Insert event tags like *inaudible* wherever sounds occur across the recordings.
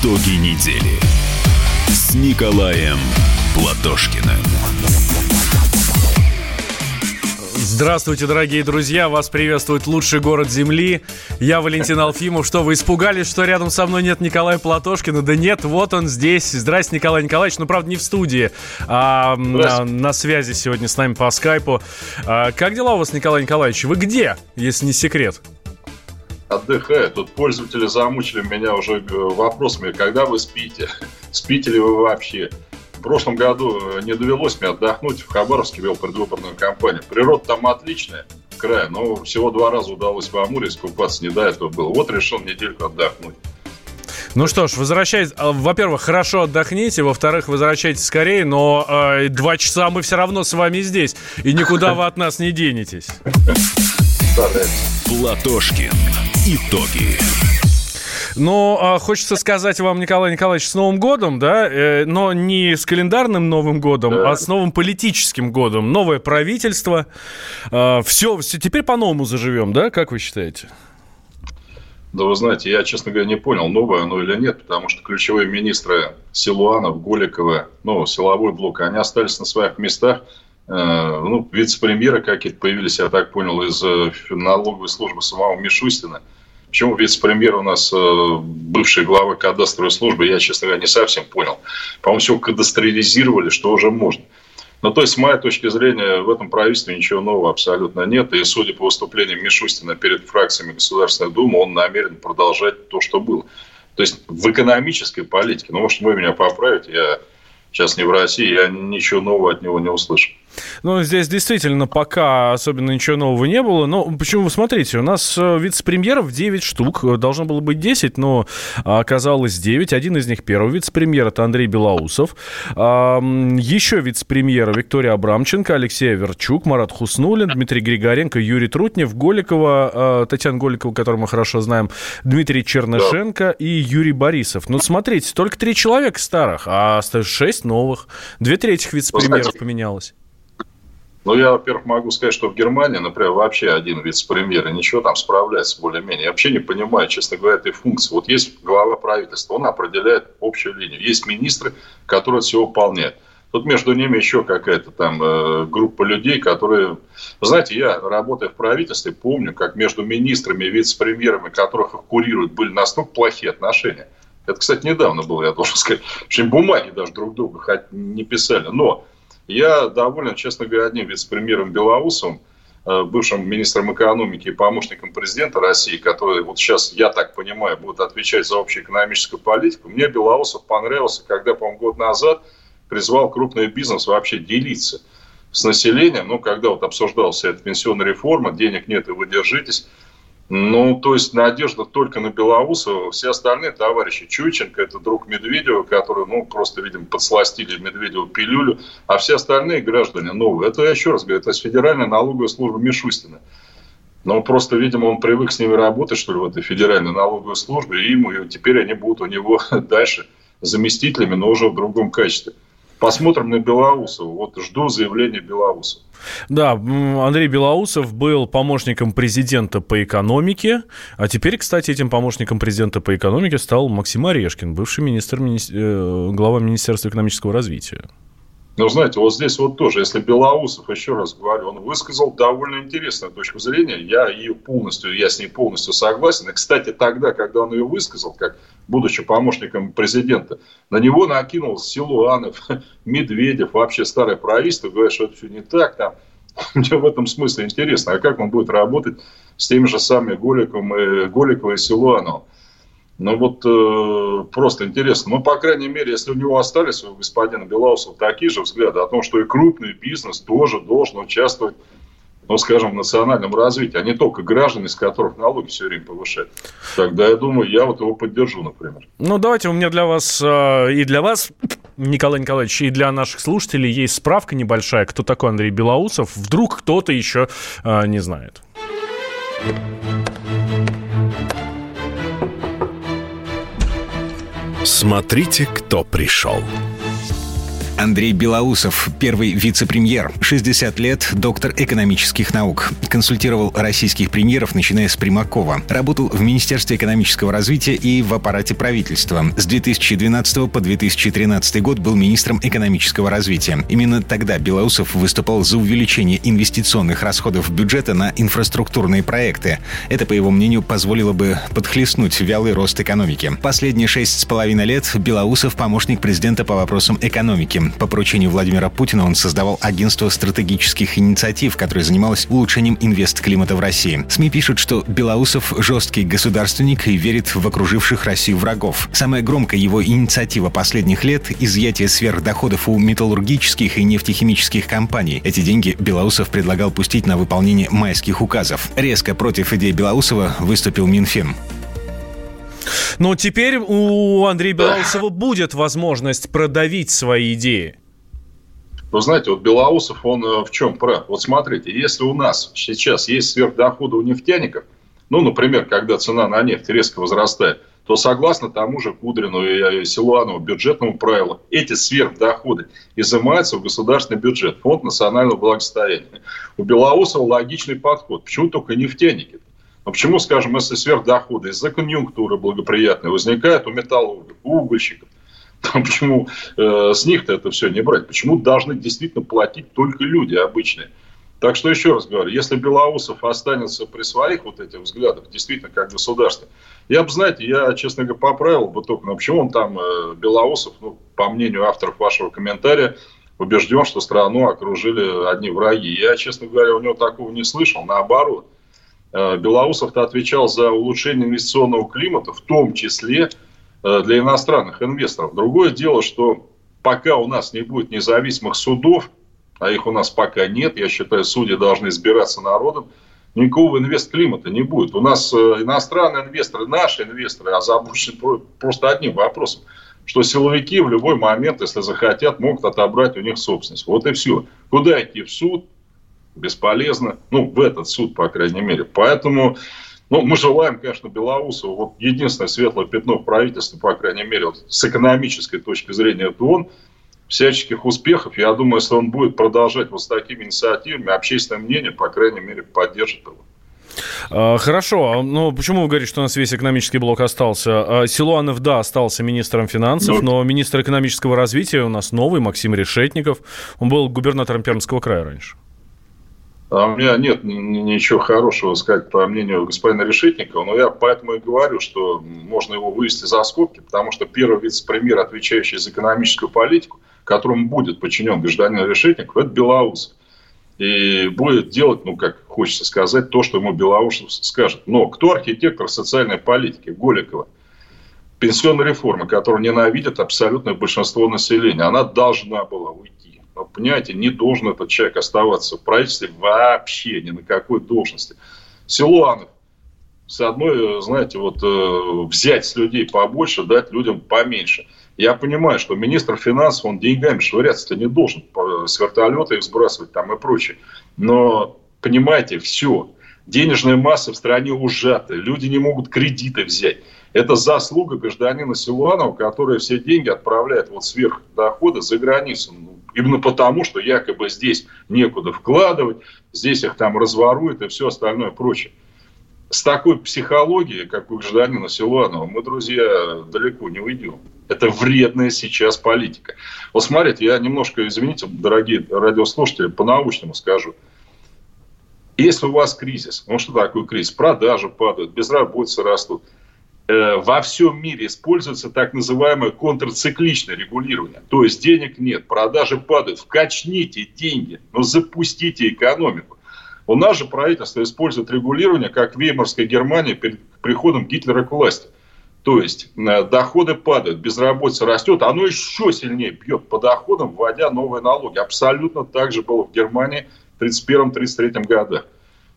Итоги недели с Николаем Платошкиным. Здравствуйте, дорогие друзья! Вас приветствует лучший город Земли. Я Валентин Алфимов. Что, вы испугались, что рядом со мной нет Николая Платошкина? Да нет, вот он здесь. Здрасте, Николай Николаевич. Ну, правда, не в студии, а на, на связи сегодня с нами по скайпу. А, как дела у вас, Николай Николаевич? Вы где, если не секрет? Отдыхаю. Тут пользователи замучили меня уже э, вопросами, когда вы спите? *laughs* Спите ли вы вообще? В прошлом году э, не довелось мне отдохнуть. В Хабаровске вел предвыборную кампанию. Природа там отличная, край, но всего два раза удалось в Амуре искупаться, не до этого было. Вот решил недельку отдохнуть. Ну что ж, возвращайтесь. А, во-первых, хорошо отдохните. Во-вторых, возвращайтесь скорее. Но э, два часа мы все равно с вами здесь. И никуда вы от нас не денетесь. Платошкин. Итоги. Но а, хочется сказать вам, Николай Николаевич, с Новым годом, да, э, но не с календарным Новым годом, да. а с новым политическим годом. Новое правительство. Э, все, все, теперь по-новому заживем, да, как вы считаете? Да вы знаете, я, честно говоря, не понял, новое оно или нет, потому что ключевые министры Силуанов, Голикова, ну, силовой блок, они остались на своих местах. Э, ну, вице-премьеры какие-то появились, я так понял, из э, налоговой службы самого Мишустина – Почему вице-премьер у нас э, бывший глава кадастровой службы, я, честно говоря, не совсем понял. По-моему, все кадастрализировали, что уже можно. Ну, то есть, с моей точки зрения, в этом правительстве ничего нового абсолютно нет. И, судя по выступлениям Мишустина перед фракциями Государственной Думы, он намерен продолжать то, что было. То есть, в экономической политике, ну, может, вы меня поправите, я сейчас не в России, я ничего нового от него не услышал. Ну, здесь действительно пока особенно ничего нового не было. Но почему, вы смотрите, у нас э, вице-премьеров 9 штук, должно было быть 10, но оказалось 9. Один из них первый вице-премьер, это Андрей Белоусов. Еще вице-премьеры Виктория Абрамченко, Алексей Верчук, Марат Хуснулин, Дмитрий Григоренко, Юрий Трутнев, Голикова, э, Татьяна Голикова, которую мы хорошо знаем, Дмитрий Чернышенко и Юрий Борисов. Ну, смотрите, только три человека старых, а шесть новых. Две трети вице-премьеров поменялось. Ну, я, во-первых, могу сказать, что в Германии, например, вообще один вице-премьер и ничего там справляется более-менее. Я вообще не понимаю, честно говоря, этой функции. Вот есть глава правительства, он определяет общую линию. Есть министры, которые все выполняют. Тут между ними еще какая-то там э, группа людей, которые... Знаете, я, работая в правительстве, помню, как между министрами и вице-премьерами, которых их курируют, были настолько плохие отношения. Это, кстати, недавно было, я должен *laughs* сказать. В общем, бумаги даже друг другу не писали. Но я доволен, честно говоря, одним вице-премьером Белоусовым, э, бывшим министром экономики и помощником президента России, который вот сейчас, я так понимаю, будет отвечать за общую экономическую политику. Мне Белоусов понравился, когда, по-моему, год назад призвал крупный бизнес вообще делиться с населением. Ну, когда вот обсуждалась эта пенсионная реформа, денег нет и вы держитесь. Ну, то есть надежда только на Белоусова. Все остальные товарищи, Чученко, это друг Медведева, который, ну, просто, видимо, подсластили Медведеву пилюлю, а все остальные граждане новые. Это, я еще раз говорю, это федеральная налоговая служба Мишустина. Но просто, видимо, он привык с ними работать, что ли, в этой федеральной налоговой службе, и ему, и теперь они будут у него *laughs* дальше заместителями, но уже в другом качестве. Посмотрим на Белоусова. Вот жду заявления Белоусова. Да, Андрей Белоусов был помощником президента по экономике, а теперь, кстати, этим помощником президента по экономике стал Максим Орешкин, бывший министр, э, глава Министерства экономического развития. Но знаете, вот здесь вот тоже, если Белоусов, еще раз говорю, он высказал довольно интересную точку зрения, я ее полностью, я с ней полностью согласен. И, кстати, тогда, когда он ее высказал, как будучи помощником президента, на него накинул Силуанов, *laughs* Медведев, вообще старое правительство, говорят, что это все не так, там, *laughs* мне в этом смысле интересно, а как он будет работать с теми же самыми Голиковым и, Голиковым и Силуановым. Ну вот э, просто интересно. Ну, по крайней мере, если у него остались у господина Белоусова такие же взгляды о том, что и крупный бизнес тоже должен участвовать, ну, скажем, в национальном развитии, а не только граждане, из которых налоги все время повышают. Тогда, я думаю, я вот его поддержу, например. Ну, давайте у меня для вас э, и для вас, Николай Николаевич, и для наших слушателей есть справка небольшая, кто такой Андрей Белоусов. Вдруг кто-то еще э, не знает. Смотрите, кто пришел. Андрей Белоусов, первый вице-премьер, 60 лет, доктор экономических наук. Консультировал российских премьеров, начиная с Примакова. Работал в Министерстве экономического развития и в аппарате правительства. С 2012 по 2013 год был министром экономического развития. Именно тогда Белоусов выступал за увеличение инвестиционных расходов бюджета на инфраструктурные проекты. Это, по его мнению, позволило бы подхлестнуть вялый рост экономики. Последние шесть с половиной лет Белоусов помощник президента по вопросам экономики. По поручению Владимира Путина он создавал агентство стратегических инициатив, которое занималось улучшением инвест-климата в России. СМИ пишут, что Белоусов жесткий государственник и верит в окруживших Россию врагов. Самая громкая его инициатива последних лет – изъятие сверхдоходов у металлургических и нефтехимических компаний. Эти деньги Белоусов предлагал пустить на выполнение майских указов. Резко против идеи Белоусова выступил Минфин. Но теперь у Андрея Белоусова будет возможность продавить свои идеи. Вы знаете, вот Белоусов, он э, в чем прав? Вот смотрите, если у нас сейчас есть сверхдоходы у нефтяников, ну, например, когда цена на нефть резко возрастает, то согласно тому же Кудрину и Силуанову бюджетному правилу, эти сверхдоходы изымаются в государственный бюджет, фонд национального благосостояния. У Белоусова логичный подход. Почему только нефтяники? Но почему, скажем, если сверхдоходы из-за конъюнктуры благоприятной возникают у металлургов, у угольщиков, *laughs* там почему э, с них-то это все не брать? Почему должны действительно платить только люди обычные? Так что еще раз говорю, если Белоусов останется при своих вот этих взглядах, действительно, как государство, я бы, знаете, я, честно говоря, поправил бы только, ну, почему он там, э, Белоусов, ну, по мнению авторов вашего комментария, убежден, что страну окружили одни враги. Я, честно говоря, у него такого не слышал, наоборот. Э, Белоусов-то отвечал за улучшение инвестиционного климата, в том числе э, для иностранных инвесторов. Другое дело, что пока у нас не будет независимых судов, а их у нас пока нет, я считаю, судьи должны избираться народом, никакого инвест-климата не будет. У нас э, иностранные инвесторы, наши инвесторы озабочены просто одним вопросом, что силовики в любой момент, если захотят, могут отобрать у них собственность. Вот и все. Куда идти в суд? Бесполезно. Ну, в этот суд, по крайней мере. Поэтому ну, мы желаем, конечно, Белоусову, вот единственное светлое пятно в правительстве, по крайней мере, вот с экономической точки зрения, это он, всяческих успехов. Я думаю, если он будет продолжать вот с такими инициативами, общественное мнение, по крайней мере, поддержит его. А, хорошо, но почему вы говорите, что у нас весь экономический блок остался? А, Силуанов, да, остался министром финансов, ну, но министр экономического развития у нас новый, Максим Решетников. Он был губернатором Пермского края раньше. А у меня нет ничего хорошего сказать по мнению господина Решетникова, но я поэтому и говорю, что можно его вывести за скобки, потому что первый вице-премьер, отвечающий за экономическую политику, которому будет подчинен гражданин Решетников, это Белоус. И будет делать, ну, как хочется сказать, то, что ему Белоусов скажет. Но кто архитектор социальной политики? Голикова. Пенсионная реформа, которую ненавидит абсолютное большинство населения, она должна была уйти понимаете, не должен этот человек оставаться в правительстве вообще ни на какой должности. Силуанов, с одной, знаете, вот э, взять с людей побольше, дать людям поменьше. Я понимаю, что министр финансов, он деньгами швыряться-то не должен, с вертолета их сбрасывать там и прочее. Но, понимаете, все. Денежная масса в стране ужата. Люди не могут кредиты взять. Это заслуга гражданина Силуанова, который все деньги отправляет вот сверх дохода за границу. Ну, именно потому, что якобы здесь некуда вкладывать, здесь их там разворуют и все остальное прочее. С такой психологией, как у гражданина Силуанова, мы, друзья, далеко не уйдем. Это вредная сейчас политика. Вот смотрите, я немножко, извините, дорогие радиослушатели, по-научному скажу. Если у вас кризис, ну что такое кризис? Продажи падают, безработица растут – во всем мире используется так называемое контрцикличное регулирование. То есть денег нет, продажи падают, вкачните деньги, но запустите экономику. У нас же правительство использует регулирование, как в Веймарской Германии перед приходом Гитлера к власти. То есть э, доходы падают, безработица растет, оно еще сильнее бьет по доходам, вводя новые налоги. Абсолютно так же было в Германии в 1931-1933 годах.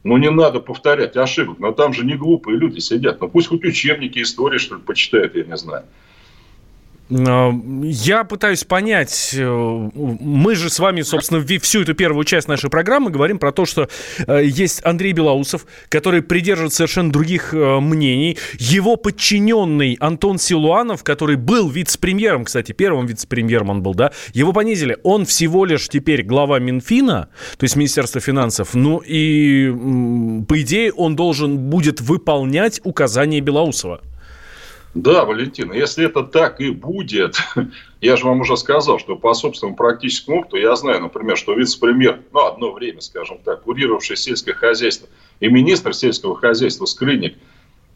Ну, не надо повторять ошибок. Но там же не глупые люди сидят. Ну, пусть хоть учебники истории, что ли, почитают, я не знаю. Э, я пытаюсь понять, э, мы же с вами, собственно, всю эту первую часть нашей программы говорим про то, что э, есть Андрей Белоусов, который придерживает совершенно других мнений. Его подчиненный Антон Силуанов, который был вице-премьером, кстати, первым вице-премьером он был, да, его понизили. Он всего лишь теперь глава Минфина, то есть Министерства финансов, ну и, по идее, он должен будет выполнять указания Белоусова. Да, Валентин, если это так и будет, *laughs* я же вам уже сказал, что по собственному практическому опыту я знаю, например, что вице-премьер, ну, одно время, скажем так, курировавший сельское хозяйство и министр сельского хозяйства Скрынник,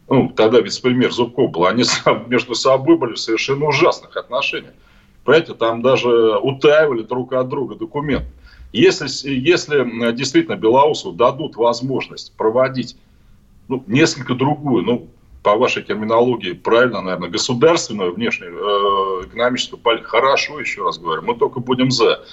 ну, тогда вице-премьер Зубков был, они *laughs* между собой были в совершенно ужасных отношениях. Понимаете, там даже утаивали друг от друга документы. Если, если действительно Белоусу дадут возможность проводить ну, несколько другую, ну, по вашей терминологии, правильно, наверное, государственную внешнюю э, экономическую политику. Хорошо, еще раз говорю, мы только будем за.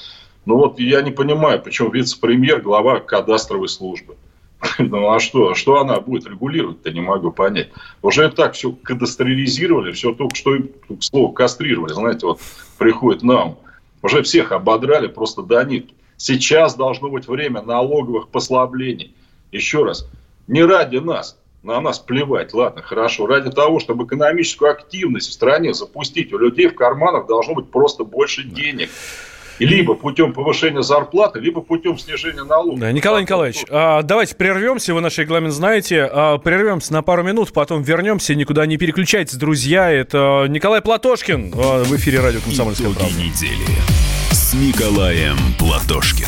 Но вот я не понимаю, почему вице-премьер, глава кадастровой службы. *laughs* Ну а что? Что она будет регулировать-то, не могу понять. Уже так все кадастрализировали, все только что, к слову, кастрировали. Знаете, вот приходит нам. Уже всех ободрали просто до нитки. Сейчас должно быть время налоговых послаблений. Еще раз, не ради нас, на нас плевать, ладно, хорошо. Ради того, чтобы экономическую активность в стране запустить, у людей в карманах должно быть просто больше денег. Либо путем повышения зарплаты, либо путем снижения налогов. Да, Николай Николаевич, а, давайте прервемся, вы наш регламент знаете. А, прервемся на пару минут, потом вернемся, никуда не переключайтесь, друзья. Это Николай Платошкин а, в эфире радио «Комсомольская Итоги правда». недели с Николаем Платошкиным.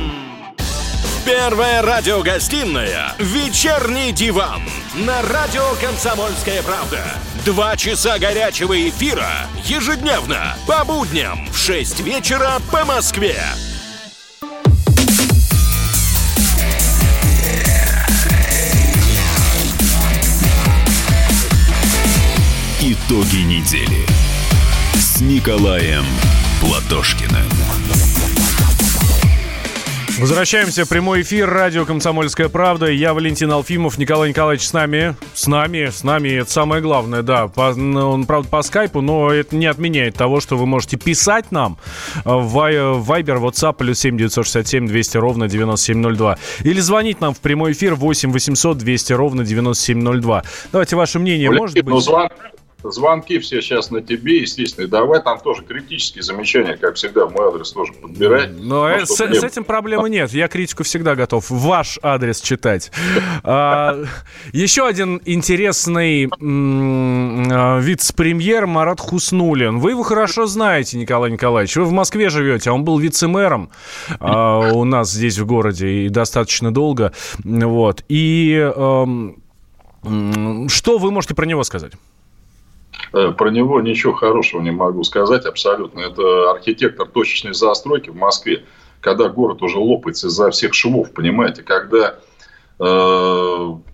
Первая радиогостинная «Вечерний диван» на радио «Комсомольская правда». Два часа горячего эфира ежедневно по будням в 6 вечера по Москве. Итоги недели с Николаем Платошкиным. Возвращаемся в прямой эфир. Радио «Комсомольская правда». Я Валентин Алфимов. Николай Николаевич с нами. С нами, с нами. Это самое главное, да. По, ну, он, правда, по скайпу, но это не отменяет того, что вы можете писать нам в Viber, WhatsApp, плюс 7 967 200 ровно 9702. Или звонить нам в прямой эфир 8 800 200 ровно 9702. Давайте ваше мнение, Валентин, может быть... Ну, звонки все сейчас на тебе, естественно. И давай там тоже критические замечания, как всегда, в мой адрес тоже подбирай. Но ну, с, мне... с этим проблемы нет. Я критику всегда готов ваш адрес читать. *laughs* А, еще один интересный а, вице-премьер Марат Хуснулин. Вы его хорошо знаете, Николай Николаевич. Вы в Москве живете, а он был вице-мэром а, у нас здесь в городе и достаточно долго. Вот. И что вы можете про него сказать? Э, про него ничего хорошего не могу сказать абсолютно. Это архитектор точечной застройки в Москве, когда город уже лопается из-за всех швов, понимаете, когда э,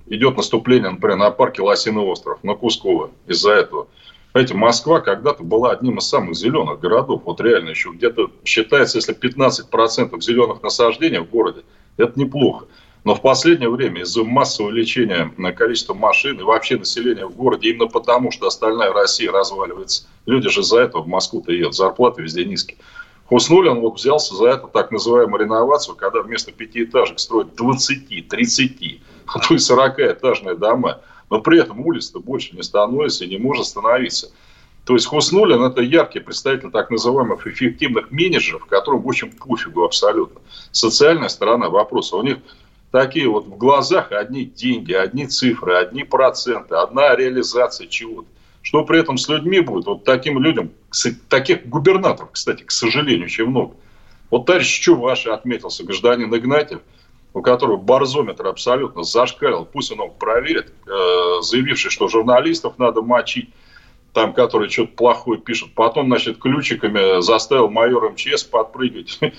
идет наступление, например, на парке Лосиный остров, на Кусково из-за этого. Знаете, Москва когда-то была одним из самых зеленых городов. Вот реально еще где-то считается, если 15% зеленых насаждений в городе, это неплохо. Но в последнее время из-за массового увеличения количества машин и вообще населения в городе, именно потому, что остальная Россия разваливается, люди же за это в Москву-то едут, зарплаты везде низкие. Хуснулин вот взялся за это так называемую реновацию, когда вместо пятиэтажек строят 20, 30, а то и 40-этажные дома. Но при этом улиц-то больше не становится и не может становиться. То есть Хуснулин – это яркий представитель так называемых эффективных менеджеров, которым очень пофигу абсолютно. Социальная сторона вопроса. У них такие вот в глазах одни деньги, одни цифры, одни проценты, одна реализация чего-то. Что при этом с людьми будет? Вот таким людям, таких губернаторов, кстати, к сожалению, очень много. Вот товарищ Чуваши отметился, гражданин Игнатьев, у которого барзометр абсолютно зашкалил, пусть он его проверит, э, заявивший, что журналистов надо мочить, там, которые что-то плохое пишут. Потом, значит, ключиками заставил майор МЧС подпрыгивать. *laughs*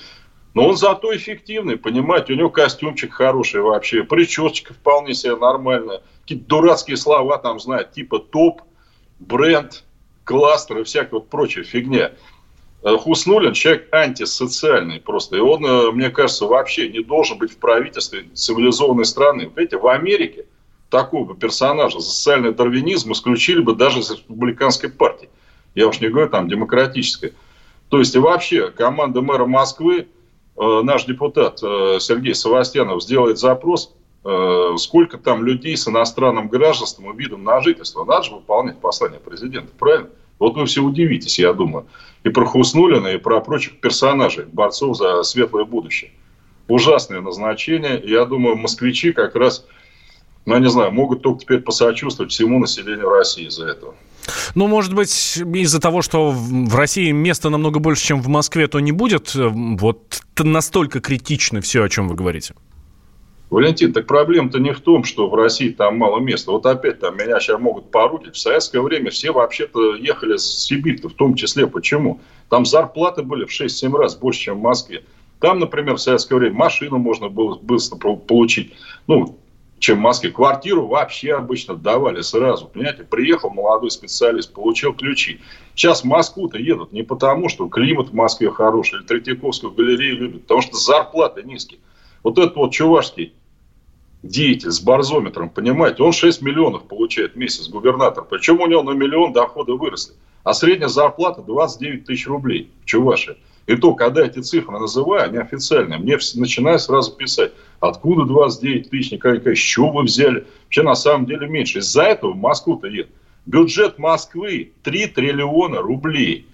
Но он зато эффективный, понимаете, у него костюмчик хороший вообще, причесочка вполне себе нормальная, какие-то дурацкие слова там знает, типа топ, бренд, кластер и всякая вот прочая фигня. Э, Хуснулин человек антисоциальный просто. И он, э, мне кажется, вообще не должен быть в правительстве цивилизованной страны. Видите, в Америке такого персонажа за социальный дарвинизм исключили бы даже из республиканской партии. Я уж не говорю там демократической. То есть и вообще команда мэра Москвы, наш депутат Сергей Савастьянов сделает запрос, сколько там людей с иностранным гражданством и видом на жительство. Надо же выполнять послание президента, правильно? Вот вы все удивитесь, я думаю. И про Хуснулина, и про прочих персонажей, борцов за светлое будущее. Ужасное назначение. Я думаю, москвичи как раз, ну, я не знаю, могут только теперь посочувствовать всему населению России из-за этого. Ну, может быть, из-за того, что в России места намного больше, чем в Москве, то не будет э, вот настолько критично все, о чем вы говорите? Валентин, так проблема-то не в том, что в России там мало места. Вот опять там меня сейчас могут порутить. В советское время все вообще-то ехали с сибирь в том числе. Почему? Там зарплаты были в 6-7 раз больше, чем в Москве. Там, например, в советское время машину можно было быстро получить. Ну, чем в Москве. Квартиру вообще обычно давали сразу. Понимаете, приехал молодой специалист, получил ключи. Сейчас в Москву-то едут не потому, что климат в Москве хороший, или Третьяковскую галерею любят, потому что зарплаты низкие. Вот этот вот чувашский деятель с барзометром, понимаете, он 6 миллионов получает в месяц, губернатор. Причем у него на миллион доходы выросли. А средняя зарплата 29 тысяч рублей в Чувашии. И то, когда эти цифры называю, они официальные, мне начинают сразу писать, откуда 29 тысяч, Николай Николаевич, что вы взяли? Вообще на самом деле меньше. Из-за этого в Москву-то едет. Бюджет Москвы 3 триллиона рублей.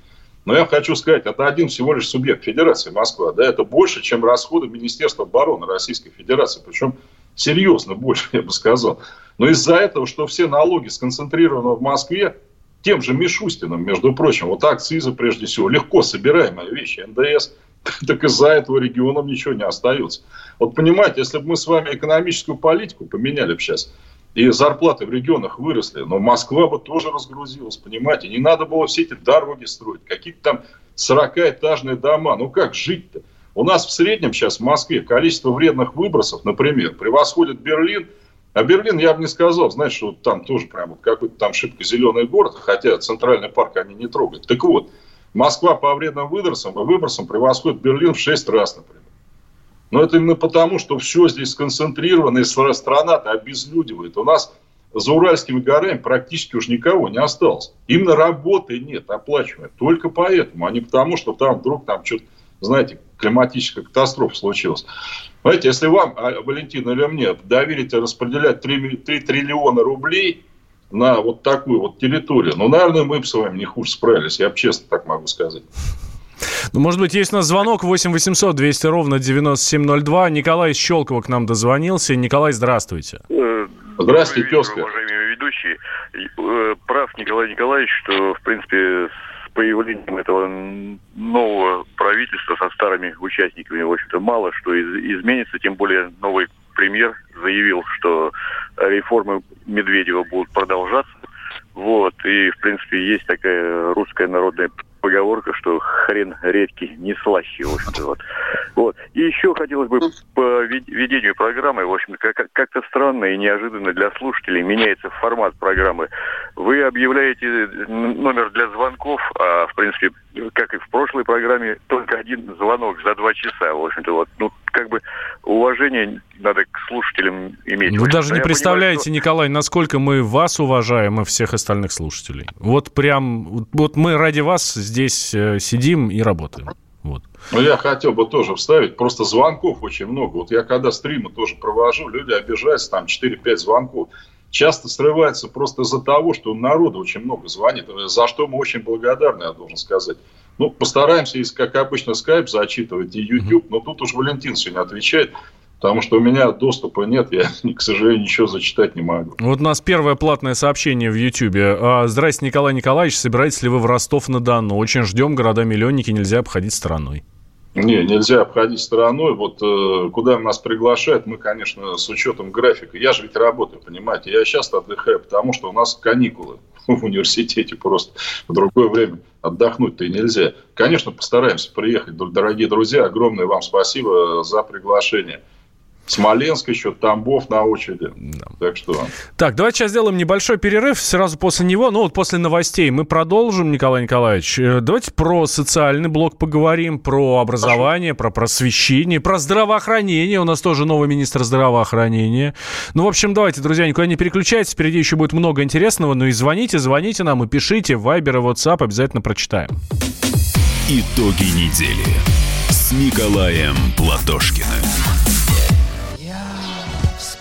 Но я хочу сказать, это один всего лишь субъект Федерации Москва. Да, это больше, чем расходы Министерства обороны Российской Федерации. Причем серьезно больше, *laughs* я бы сказал. Но из-за этого, что все налоги сконцентрированы в Москве, тем же Мишустиным, между прочим, вот акцизы прежде всего, легко собираемые вещи, НДС, *laughs* так из-за этого регионам ничего не остается. Вот понимаете, если бы мы с вами экономическую политику поменяли бы сейчас, и зарплаты в регионах выросли, но Москва бы тоже разгрузилась, понимаете, не надо было все эти дороги строить, какие-то там 40-этажные дома, ну как жить-то? У нас в среднем сейчас в Москве количество вредных выбросов, например, превосходит Берлин. А Берлин, я бы не сказал, знаешь, что там тоже прям вот какой-то там шибко зеленый город, хотя центральный парк они не трогают. Так вот, Москва по вредным выбросам, выбросам превосходит Берлин в 6 раз, например. Но это именно потому, что все здесь сконцентрировано, и страна-то обезлюдивает. У нас за Уральскими горами практически уж никого не осталось. Именно работы нет оплачиваемой. Только поэтому, а не потому, что там вдруг там что-то знаете, климатическая катастрофа случилась. Знаете, если вам, а, Валентин или мне, доверите распределять 3, 3 триллиона рублей на вот такую вот территорию, ну, наверное, мы бы с вами не хуже справились, я бы честно так могу сказать. Ну, может быть, есть у нас звонок 8 800 200 ровно 9702. Николай из Щелкова к нам дозвонился. Николай, здравствуйте. Э, здравствуйте, тезка. Уважаемые ведущие, э, прав Николай Николаевич, что, в принципе, появлением этого нового правительства со старыми участниками, в общем-то, мало что изменится, тем более новый премьер заявил, что реформы Медведева будут продолжаться. Вот, и, в принципе, есть такая русская народная поговорка, что хрен редкий, не слаще, в общем-то, вот. вот. И еще хотелось бы по ведению программы, в общем как-то странно и неожиданно для слушателей меняется формат программы. Вы объявляете номер для звонков, а, в принципе, как и в прошлой программе, только один звонок за два часа, в общем-то, вот. Ну, как бы уважение надо к слушателям иметь. Вы даже не представляете, понимаю, что... Николай, насколько мы вас уважаем и всех остальных слушателей. Вот прям, вот мы ради вас здесь э, сидим и работаем. Вот. Ну, я хотел бы тоже вставить, просто звонков очень много. Вот я когда стримы тоже провожу, люди обижаются, там 4-5 звонков. Часто срывается просто из-за того, что народу очень много звонит, за что мы очень благодарны, я должен сказать. Ну, постараемся, как обычно, скайп зачитывать и YouTube, но тут уж Валентин сегодня отвечает. Потому что у меня доступа нет, я, *laughs* к сожалению, ничего зачитать не могу. Вот у нас первое платное сообщение в Ютьюбе. А, Здрасте, Николай Николаевич, собираетесь ли вы в Ростов-на-Дону? Очень ждем, города-миллионники нельзя обходить стороной. Не, нельзя обходить стороной. Вот э, куда нас приглашают, мы, конечно, с учетом графика. Я же ведь работаю, понимаете. Я сейчас отдыхаю, потому что у нас каникулы. *laughs* в университете просто в другое время отдохнуть-то и нельзя. Конечно, постараемся приехать, дорогие друзья. Огромное вам спасибо за приглашение. Смоленск еще, Тамбов на очереди. Да. Так что... Так, давайте сейчас сделаем небольшой перерыв. Сразу после него, ну вот после новостей мы продолжим, Николай Николаевич. Э, давайте про социальный блок поговорим, про образование, Хорошо. про просвещение, про здравоохранение. У нас тоже новый министр здравоохранения. Ну, в общем, давайте, друзья, никуда не переключайтесь. Впереди еще будет много интересного. Ну и звоните, звоните нам и пишите. Вайбер и WhatsApp обязательно прочитаем. Итоги недели с Николаем Платошкиным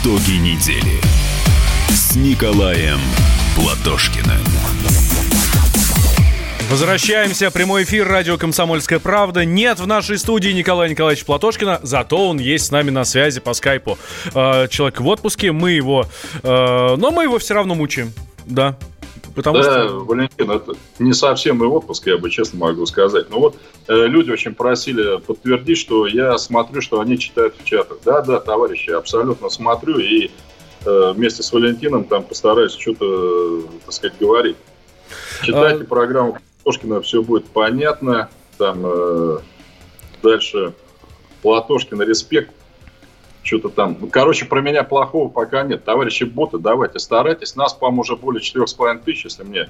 Итоги недели с Николаем Платошкиным. Возвращаемся. Прямой эфир радио «Комсомольская правда». Нет в нашей студии Николая Николаевича Платошкина, зато он есть с нами на связи по скайпу. Э, человек в отпуске, мы его... Э, но мы его все равно мучаем. Да, Потому да, что... Валентин, это не совсем и отпуск, я бы честно могу сказать. Но вот э, люди очень просили подтвердить, что я смотрю, что они читают в чатах. Да, да, товарищи, абсолютно смотрю и э, вместе с Валентином там постараюсь что-то, э, так сказать, говорить. Читайте а... программу Платошкина, все будет понятно. Там э, дальше Платошкина респект что-то там. Короче, про меня плохого пока нет. Товарищи боты, давайте старайтесь. Нас, по-моему, уже более 4,5 тысяч, если мне,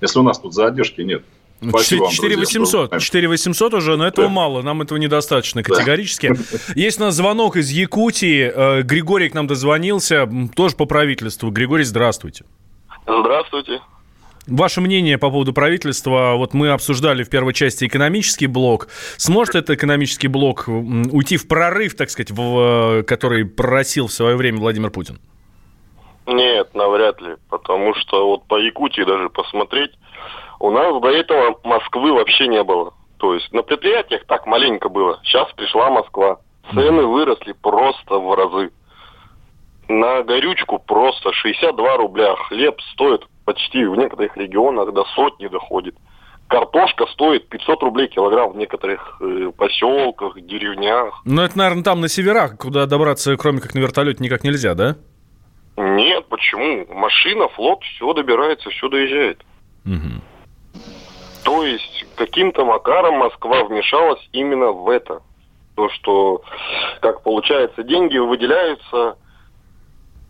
если у нас тут задержки нет. 4 800. 4 800 уже, но этого да. мало, нам этого недостаточно категорически. Да. *laughs* Есть у нас звонок из Якутии. Э, Григорий к нам дозвонился, тоже по правительству. Григорий, здравствуйте. Здравствуйте. Ваше мнение по поводу правительства, вот мы обсуждали в первой части экономический блок. Сможет этот экономический блок уйти в прорыв, так сказать, в, который просил в свое время Владимир Путин? Нет, навряд ли, потому что вот по Якутии даже посмотреть, у нас до этого Москвы вообще не было. То есть на предприятиях так маленько было. Сейчас пришла Москва. Цены выросли просто в разы. На горючку просто 62 рубля. Хлеб стоит почти в некоторых регионах до сотни доходит. Картошка стоит 500 рублей килограмм в некоторых э, поселках, деревнях. Ну, это, наверное, там на северах, куда добраться, кроме как на вертолете, никак нельзя, да? Нет, почему? Машина, флот, все добирается, все доезжает. Угу. То есть, каким-то макаром Москва вмешалась именно в это. То, что, как получается, деньги выделяются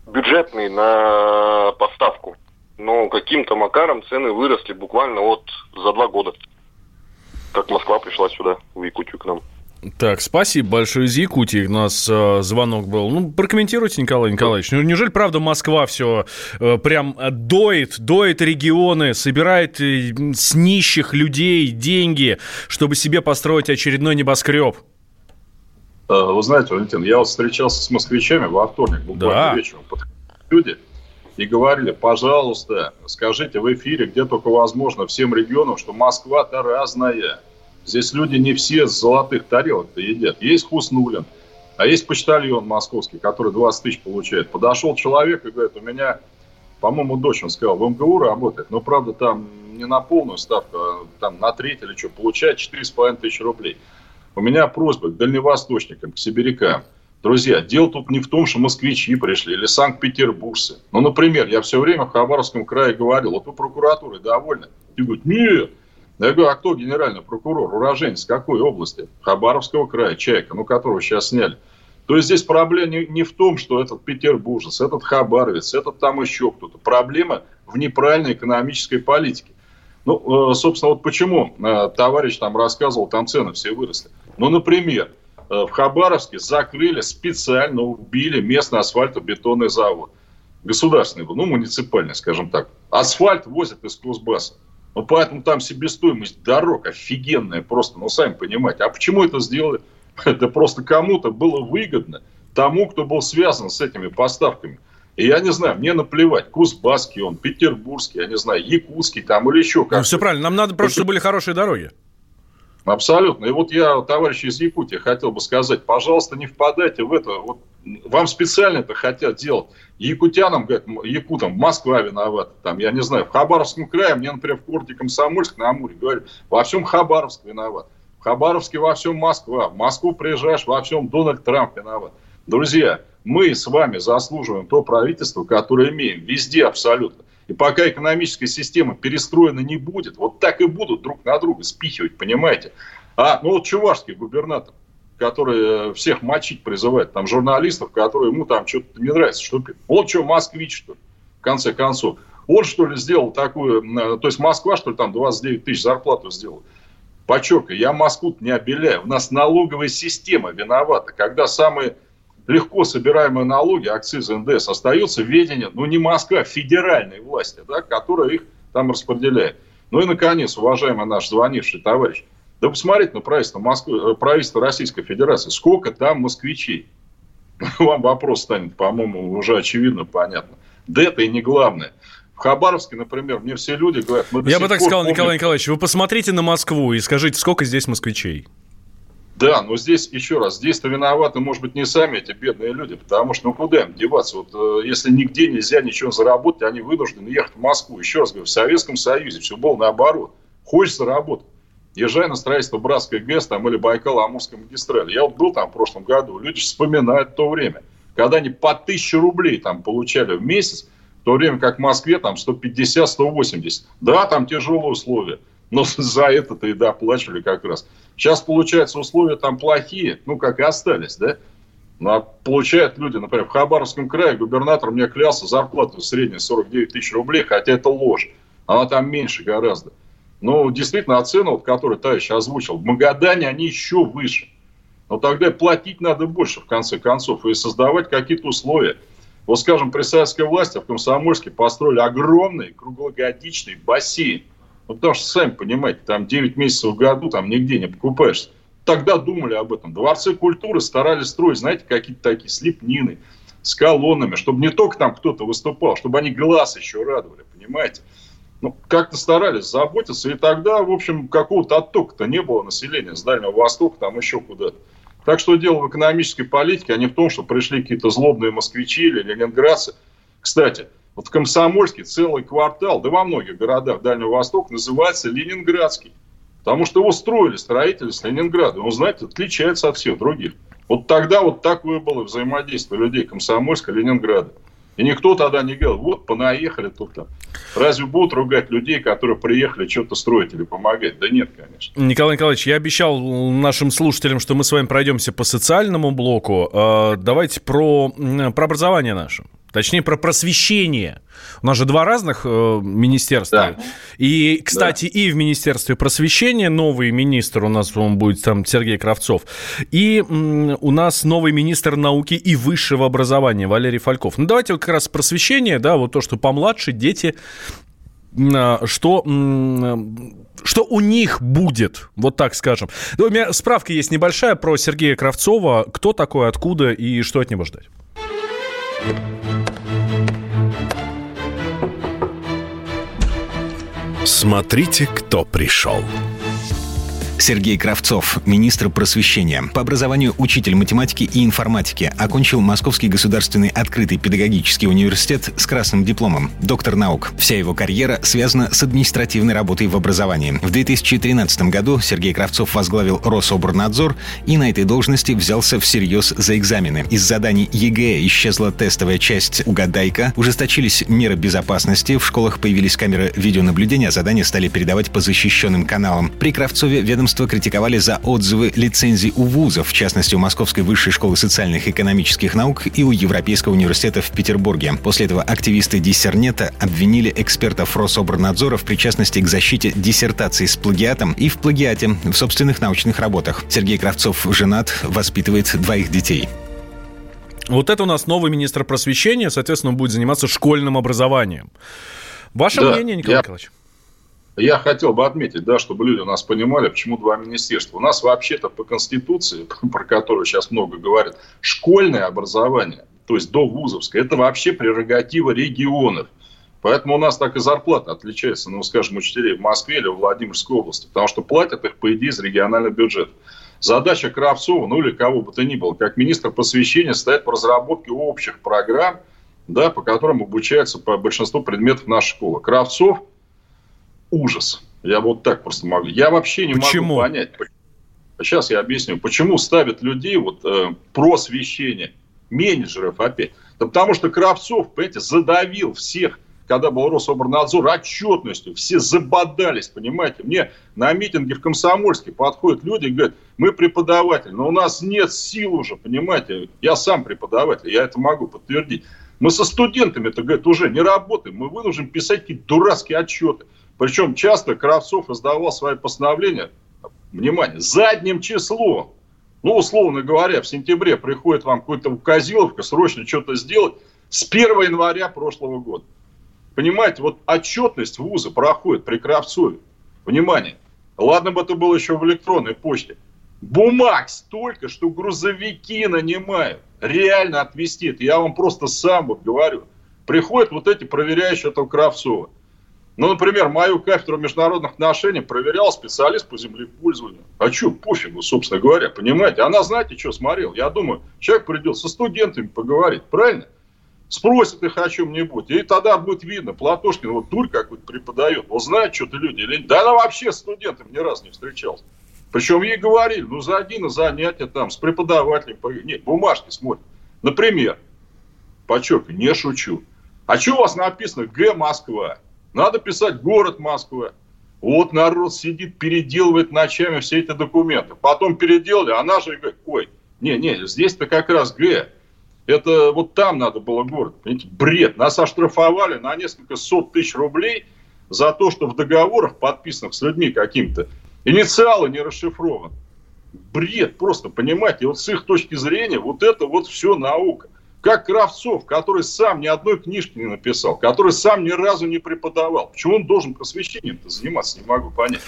бюджетные на поставку но каким-то макаром цены выросли буквально вот за два года, как Москва пришла сюда, в Якутию к нам. Так, спасибо большое из Якутии. У нас э, звонок был. Ну, прокомментируйте, Николай Николаевич. Ну, неужели, правда, Москва все э, прям доит, доит регионы, собирает э, с нищих людей деньги, чтобы себе построить очередной небоскреб? Э, вы знаете, Валентин, я вот встречался с москвичами во вторник, буквально да. вечером. Люди, и говорили, пожалуйста, скажите в эфире, где только возможно, всем регионам, что Москва-то разная. Здесь люди не все с золотых тарелок-то едят. Есть Хуснулин, а есть почтальон московский, который 20 тысяч получает. Подошел человек и говорит, у меня, по-моему, дочь, он сказал, в МГУ работает, но, правда, там не на полную ставку, а там на треть или что, получает 4,5 тысячи рублей. У меня просьба к дальневосточникам, к сибирякам – Друзья, дело тут не в том, что москвичи пришли или санкт-петербуржцы. Ну, например, я все время в Хабаровском крае говорил, вот вы прокуратурой довольны? И говорят, нет. Я говорю, а кто генеральный прокурор? Уроженец какой области? Хабаровского края, Чайка, ну, которого сейчас сняли. То есть здесь проблема не, не в том, что этот петербуржец, этот хабаровец, этот там еще кто-то. Проблема в неправильной экономической политике. Ну, э, собственно, вот почему э, товарищ там рассказывал, там цены все выросли. Ну, например, в Хабаровске закрыли, специально убили местный асфальтобетонный завод. Государственный был, ну, муниципальный, скажем так. Асфальт возят из Кузбасса. Ну, поэтому там себестоимость дорог офигенная просто, ну, сами понимаете. А почему это сделали? *laughs* Это просто кому-то было выгодно, тому, кто был связан с этими поставками. И я не знаю, мне наплевать, Кузбасский он, Петербургский, я не знаю, Якутский там или еще как Ну, все правильно, нам надо просто, чтобы были хорошие дороги. Абсолютно. И вот я, товарищи из Якутии, хотел бы сказать, пожалуйста, не впадайте в это. Вот вам специально это хотят делать. Якутянам, говорят, якутам, Москва виновата. Там, я не знаю, в Хабаровском крае, мне, например, в городе Комсомольск на Амуре говорят, во всем Хабаровск виноват. В Хабаровске во всем Москва. В Москву приезжаешь, во всем Дональд Трамп виноват. Друзья, мы с вами заслуживаем то правительство, которое имеем. Везде абсолютно. И пока экономическая система перестроена не будет, вот так и будут друг на друга спихивать, понимаете? А, ну вот чувашский губернатор, который э, всех мочить призывает, там журналистов, которые ему там что-то не нравится, что он что, москвич, что ли, в конце концов. Он, что ли, сделал такую, э, то есть Москва, что ли, там 29 тысяч зарплату сделала. Подчеркиваю, я Москву не обеляю. У нас налоговая система виновата, когда самые легко собираемые налоги, акцизы, НДС остаются в ведении, ну не Москва, а федеральной власти, да, которая их там распределяет. Ну и, наконец, уважаемый наш звонивший товарищ, да посмотрите на правительство, Москвы, э, правительство Российской Федерации, сколько там москвичей. *laughs* Вам вопрос станет, по-моему, уже очевидно, понятно. Да это и не главное. Хабаровске, например, мне все люди говорят... Я бы так сказал, помним... Николай Николаевич, вы посмотрите на Москву и скажите, сколько здесь москвичей? Да, но здесь, еще раз, здесь-то виноваты, может быть, не сами эти бедные люди, потому что, ну, куда им деваться? Вот, э, если нигде нельзя ничего заработать, они вынуждены ехать в Москву. Еще раз говорю, в Советском Союзе все было наоборот. Хочется работать. Езжай на строительство Братской ГЭС там, или Байкал-Амурской магистрали. Я вот был там в прошлом году, люди вспоминают то время, когда они по тысяче рублей там получали в месяц, в то время как в Москве там 150-180. Да, там тяжелые условия, но *laughs* за это-то и доплачивали как раз. Сейчас, получается, условия там плохие, ну, как и остались, да? Ну, а получают люди, например, в Хабаровском крае губернатор мне клялся зарплату средняя 49 тысяч рублей, хотя это ложь. Она там меньше гораздо. Но действительно, цены, вот, которые товарищ озвучил, в Магадане они еще выше. Но тогда платить надо больше, в конце концов, и создавать какие-то условия. Вот, скажем, при советской власти в Комсомольске построили огромный круглогодичный бассейн. Ну, потому что, сами понимаете, там 9 месяцев в году там нигде не покупаешься. Тогда думали об этом. Дворцы культуры старались строить, знаете, какие-то такие слепнины с колоннами, чтобы не только там кто-то выступал, чтобы они глаз еще радовали, понимаете? Ну, как-то старались заботиться, и тогда, в общем, какого-то оттока-то не было населения с Дальнего Востока, там еще куда-то. Так что дело в экономической политике, а не в том, что пришли какие-то злобные москвичи или ленинградцы. Кстати, вот в Комсомольске целый квартал, да во многих городах Дальнего Востока называется Ленинградский. Потому что его строили строители с Ленинграда. Он, знаете, отличается от всех других. Вот тогда вот такое было взаимодействие людей Комсомольска, Ленинграда. И никто тогда не говорил, вот понаехали тут там. Разве будут ругать людей, которые приехали что-то строить или помогать? Да нет, конечно. Николай Николаевич, я обещал нашим слушателям, что мы с вами пройдемся по социальному блоку. А, давайте про, про образование наше. Точнее, про просвещение. У нас же два разных э, министерства. Да. И, кстати, да. и в Министерстве просвещения новый министр у нас он будет там Сергей Кравцов. И м, у нас новый министр науки и высшего образования Валерий Фальков. Ну, давайте вот как раз просвещение, да, вот то, что помладше дети, а, что что у них будет, вот так скажем. У меня справка есть небольшая про Сергея Кравцова. Кто такой, откуда и что от него ждать? Смотрите, кто пришел. Сергей Кравцов, министр просвещения. По образованию учитель математики и информатики. Окончил Московский государственный открытый педагогический университет с красным дипломом. Доктор наук. Вся его карьера связана с административной работой в образовании. В 2013 году Сергей Кравцов возглавил Рособорнадзор и на этой должности взялся всерьез за экзамены. Из заданий ЕГЭ исчезла тестовая часть «Угадайка», ужесточились меры безопасности, в школах появились камеры видеонаблюдения, задания стали передавать по защищенным каналам. При Кравцове ведомство ведомства критиковали за отзывы лицензий у вузов, в частности, у Московской высшей школы социальных и экономических наук и у Европейского университета в Петербурге. После этого активисты Диссернета обвинили экспертов Рособорнадзора в причастности к защите диссертации с плагиатом и в плагиате в собственных научных работах. Сергей Кравцов женат, воспитывает двоих детей. Вот это у нас новый министр просвещения, соответственно, он будет заниматься школьным образованием. Ваше Да, мнение, Николай я- Николаевич? Я хотел бы отметить, да, чтобы люди нас понимали, почему два министерства. У нас вообще-то по Конституции, *laughs* про которую сейчас много говорят, школьное образование, то есть до вузовское, это вообще прерогатива регионов. Поэтому у нас так и зарплата отличается, ну, скажем, учителей в Москве или в Владимирской области, потому что платят их, по идее, из регионального бюджета. Задача Кравцова, ну или кого бы то ни было, как министр просвещения, стоит по разработке общих программ, да, по которым обучаются по большинству предметов нашей школы. Кравцов ужас. Я вот так просто могу. Я вообще не Почему? могу понять. Сейчас я объясню, почему ставят людей вот э, просвещение, менеджеров опять. Да потому что Кравцов, понимаете, задавил всех, когда был Рособорнадзор, отчетностью. Все забодались, понимаете. Мне на митинге в Комсомольске подходят люди и говорят, мы преподаватели, но у нас нет сил уже, понимаете. Я сам преподаватель, я это могу подтвердить. Мы со студентами-то, говорят, уже не работаем. Мы вынуждены писать какие-то дурацкие отчеты. Причем часто Кравцов издавал свои постановления, внимание, задним числом. Ну, условно говоря, в сентябре приходит вам какой-то указиловка, срочно что-то сделать с 1 января прошлого года. Понимаете, вот отчетность вуза проходит при Кравцове. Внимание. Ладно бы это было еще в электронной почте. Бумаг столько, что грузовики нанимают. Реально отвезти это. Я вам просто сам вот говорю. Приходят вот эти проверяющие этого Кравцова. Ну, например, мою кафедру международных отношений проверял специалист по землепользованию. А что, пофигу, собственно говоря, понимаете? Она, знаете, что смотрел? Я думаю, человек придет со студентами поговорить, правильно? Спросит их о чем-нибудь. И тогда будет видно, Платошкин вот дурь какой-то преподает. Он знает что-то люди или. Да она вообще с студентами ни разу не встречалась. Причем ей говорили, ну, зайди на занятия там с преподавателем. по- Нет, бумажки смотрят. Например, подчеркиваю, не шучу. А что у вас написано Г Москва? Надо писать город Москва. Вот народ сидит, переделывает ночами все эти документы. Потом переделали, она же и говорит, ой, не-не, здесь-то как раз Г. Это вот там надо было город. Понимаете, бред. Нас оштрафовали на несколько сот тысяч рублей за то, что в договорах, подписанных с людьми каким-то, инициалы не расшифрованы. Бред просто, понимаете? И вот с их точки зрения вот это вот все наука. Как Кравцов, который сам ни одной книжки не написал, который сам ни разу не преподавал. Почему он должен просвещением-то заниматься, не могу понять.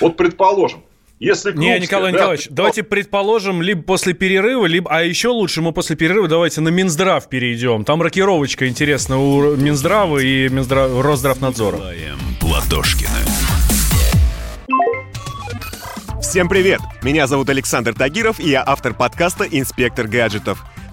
Вот предположим, если Не, Крупская, Николай да, Николаевич, предпол- давайте предположим, либо после перерыва, либо, а еще лучше мы после перерыва давайте на Минздрав перейдем. Там рокировочка интересна у Минздрава и Минздрав... Росздравнадзора. Николаем Платошкиным. Всем привет! Меня зовут Александр Тагиров, и я автор подкаста «Инспектор гаджетов».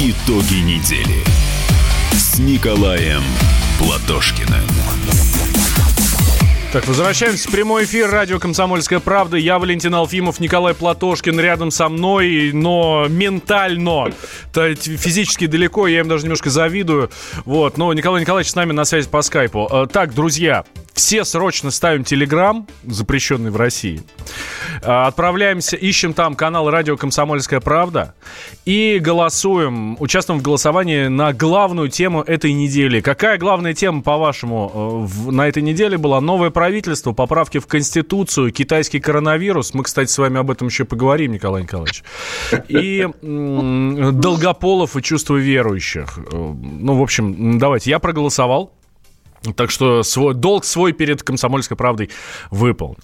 Итоги недели с Николаем Платошкиным. Так, возвращаемся в прямой эфир радио «Комсомольская правда». Я Валентин Алфимов, Николай Платошкин рядом со мной, но ментально, физически далеко, я им даже немножко завидую. Вот, но Николай Николаевич с нами на связи по скайпу. Э, Так, друзья, все срочно ставим Телеграм, запрещенный в России. Э, Отправляемся, ищем там канал радио «Комсомольская правда» и голосуем, участвуем в голосовании на главную тему этой недели. Какая главная тема, по-вашему, э, на этой неделе была? Новое правительство, поправки в Конституцию, китайский коронавирус. Мы, кстати, с вами об этом еще поговорим, Николай Николаевич. И Долгополов и чувство верующих. Э, Ну, в общем, давайте. Я проголосовал. Так что свой, долг свой перед комсомольской правдой выполнил.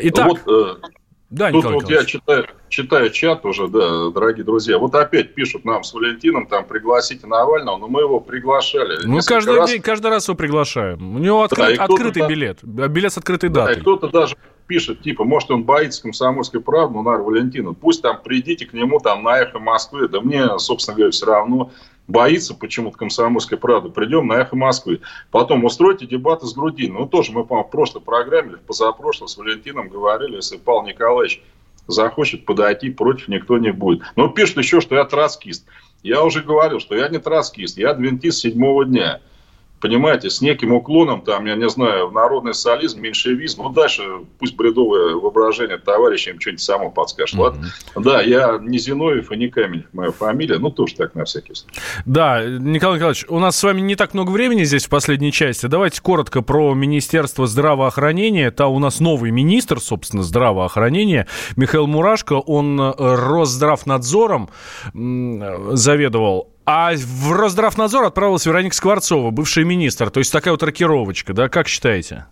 Итак, вот, э, да, Тут Николай вот я Николаевич. читаю, читаю чат уже, да, дорогие друзья. Вот опять пишут нам с Валентином, там, пригласите Навального, но мы его приглашали. Мы каждый раз. день, каждый раз его приглашаем. У него открыт, да, открытый билет. Билет с открытой датой. Да, и кто-то даже пишет, типа, может, он боится комсомольской правды, ну, наверное, Валентина, пусть там придите к нему там на эхо Москвы, да мне, собственно говоря, все равно боится почему-то комсомольской правды. Придем на эхо Москвы. Потом устройте дебаты с Грудиной. Ну, тоже мы, по-моему, в прошлой программе, в позапрошлой с Валентином говорили, если Павел Николаевич захочет подойти, против никто не будет. Но пишут еще, что я троцкист. Я уже говорил, что я не троцкист, я адвентист седьмого дня понимаете, с неким уклоном, там, я не знаю, в народный социализм, меньшевизм. Ну, дальше пусть бредовое воображение товарища им что-нибудь само подскажет. Mm-hmm. Ладно? Да, я не Зиновьев и не Каменев, моя фамилия. Ну, тоже так на всякий случай. Да, Николай Николаевич, у нас с вами не так много времени здесь в последней части. Давайте коротко про Министерство здравоохранения. Это у нас новый министр, собственно, здравоохранения, Михаил Мурашко. Он Росздравнадзором заведовал. А в Росздравнадзор отправилась Вероника Скворцова, бывший министр. То есть такая вот рокировочка, да? Как считаете?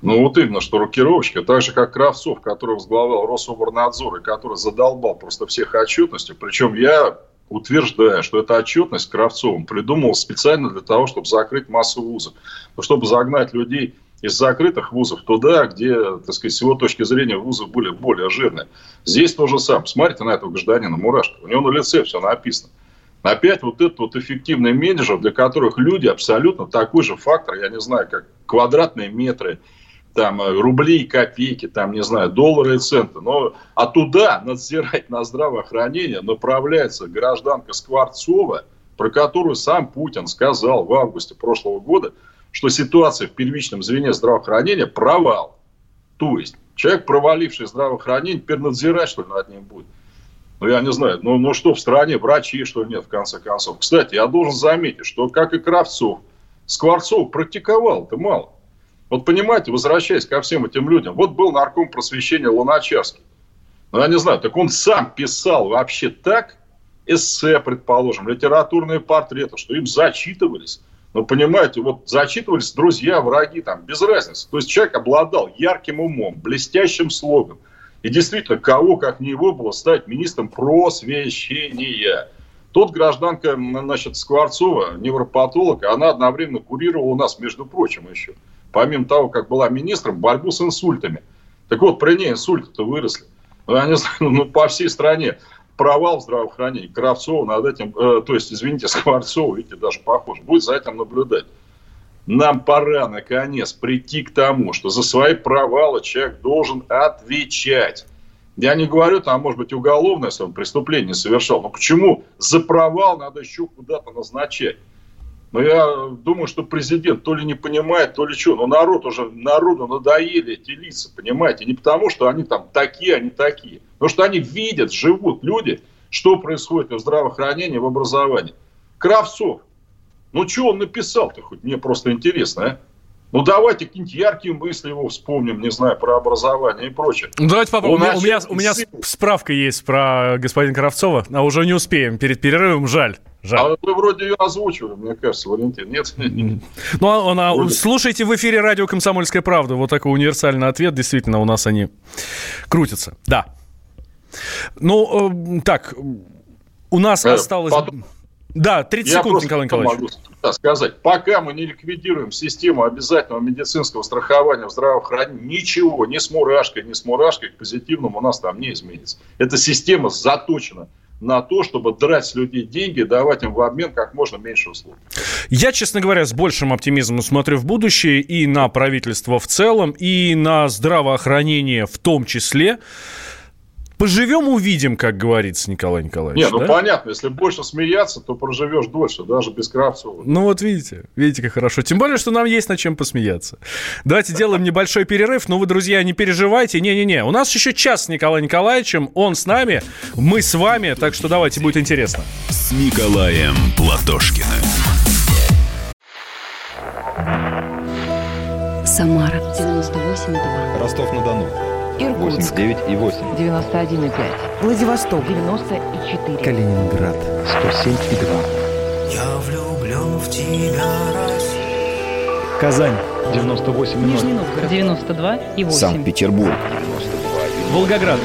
Ну, вот именно, что рокировочка. Так же, как Кравцов, который возглавлял Рособорнадзор и который задолбал просто всех отчетностью. Причем я утверждаю, что эта отчетность Кравцовым придумал специально для того, чтобы закрыть массу вузов. Чтобы загнать людей из закрытых вузов туда, где, так сказать, с его точки зрения вузы были более жирные. Здесь то же самое. Смотрите на этого гражданина Мурашко. У него на лице все написано. Опять вот этот вот эффективный менеджер, для которых люди абсолютно такой же фактор, я не знаю, как квадратные метры, там, э, рубли копейки, там, не знаю, доллары и центы. Но, а туда надзирать на здравоохранение направляется гражданка Скворцова, про которую сам Путин сказал в августе прошлого года, что ситуация в первичном звене здравоохранения провал. То есть человек, проваливший здравоохранение, теперь надзирать, что ли, над ним будет. Ну, я не знаю, ну, ну что в стране, врачи, что нет, в конце концов. Кстати, я должен заметить, что, как и Кравцов, Скворцов практиковал-то мало. Вот понимаете, возвращаясь ко всем этим людям, вот был нарком просвещения Луначарский. Ну, я не знаю, так он сам писал вообще так, эссе, предположим, литературные портреты, что им зачитывались. Ну, понимаете, вот зачитывались друзья, враги, там, без разницы. То есть человек обладал ярким умом, блестящим слогом, и действительно, кого, как не его, было стать министром просвещения. Тут гражданка, значит, Скворцова, невропатолог, она одновременно курировала у нас, между прочим, еще, помимо того, как была министром, борьбу с инсультами. Так вот, при ней инсульты-то выросли. Ну, я не *laughs* ну, по всей стране провал в здравоохранении. Кравцова над этим, э, то есть, извините, *laughs* Скворцова, видите, даже похоже, будет за этим наблюдать. Нам пора, наконец, прийти к тому, что за свои провалы человек должен отвечать. Я не говорю, там, может быть, уголовное, если он преступление совершал. Но почему за провал надо еще куда-то назначать? Но я думаю, что президент то ли не понимает, то ли что. Но народ уже, народу надоели эти лица, понимаете? Не потому, что они там такие, они такие. Потому что они видят, живут люди, что происходит в здравоохранении, в образовании. Кравцов, ну, что он написал-то хоть? Мне просто интересно, а? Ну, давайте какие-нибудь яркие мысли его вспомним, не знаю, про образование и прочее. Ну, давайте попробуем. У меня, у меня справка есть про господина Кравцова, а уже не успеем. Перед перерывом жаль. Жаль. А вы вроде ее озвучивали, мне кажется, Валентин. Нет? Ну, она, а, слушайте в эфире радио «Комсомольская правда». Вот такой универсальный ответ. Действительно, у нас они крутятся. Да. Ну, э, так, у нас э, осталось... Потом... Да, 30 Я секунд, Николай Николаевич. могу сказать. Пока мы не ликвидируем систему обязательного медицинского страхования в здравоохранении, ничего, ни с мурашкой, ни с мурашкой к позитивному у нас там не изменится. Эта система заточена на то, чтобы драть с людей деньги, давать им в обмен как можно меньше услуг. Я, честно говоря, с большим оптимизмом смотрю в будущее и на правительство в целом, и на здравоохранение в том числе. Поживем, увидим, как говорится, Николай Николаевич. Не, ну да? понятно, если больше смеяться, то проживешь дольше, даже без Кравцова. Ну вот видите, видите, как хорошо. Тем более, что нам есть над чем посмеяться. Давайте делаем небольшой перерыв. Но вы, друзья, не переживайте. Не-не-не, у нас еще час с Николаем Николаевичем. Он с нами, мы с вами, так что давайте, будет интересно. С Николаем Платошкиным. Самара 98,2. Ростов-на-Дону. Иркутск. 89 и 8. 91 и 5. Владивосток. 94. Калининград. 107 и 2. Я влюблен в тебя, Россия. Казань. 98 и 0. Нижний Новгород. 92 и 8. Санкт-Петербург. Волгоград.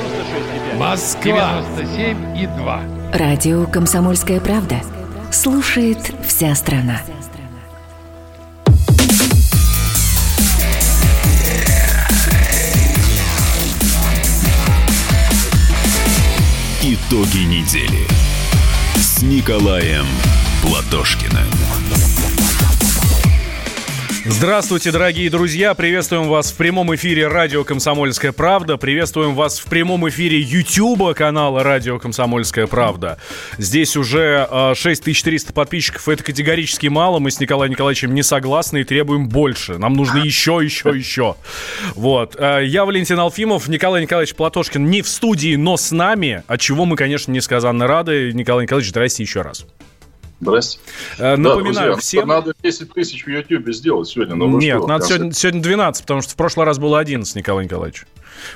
Москва 97 и 2. Радио «Комсомольская правда». Слушает вся страна. Итоги недели с Николаем Платошкиным. Здравствуйте, дорогие друзья! Приветствуем вас в прямом эфире радио «Комсомольская правда». Приветствуем вас в прямом эфире YouTube канала радио «Комсомольская правда». Здесь уже э, 6300 подписчиков. Это категорически мало. Мы с Николаем Николаевичем не согласны и требуем больше. Нам нужно еще, еще, еще. Вот. Э, я Валентин Алфимов. Николай Николаевич Платошкин не в студии, но с нами, от чего мы, конечно, несказанно рады. Николай Николаевич, здрасте еще раз. Здрасте. Э, Напоминаю да, друзья, всем... Надо 10 тысяч в Ютьюбе сделать сегодня. Вы Нет, что, надо сегодня, сегодня 12, потому что в прошлый раз было 11, Николай Николаевич.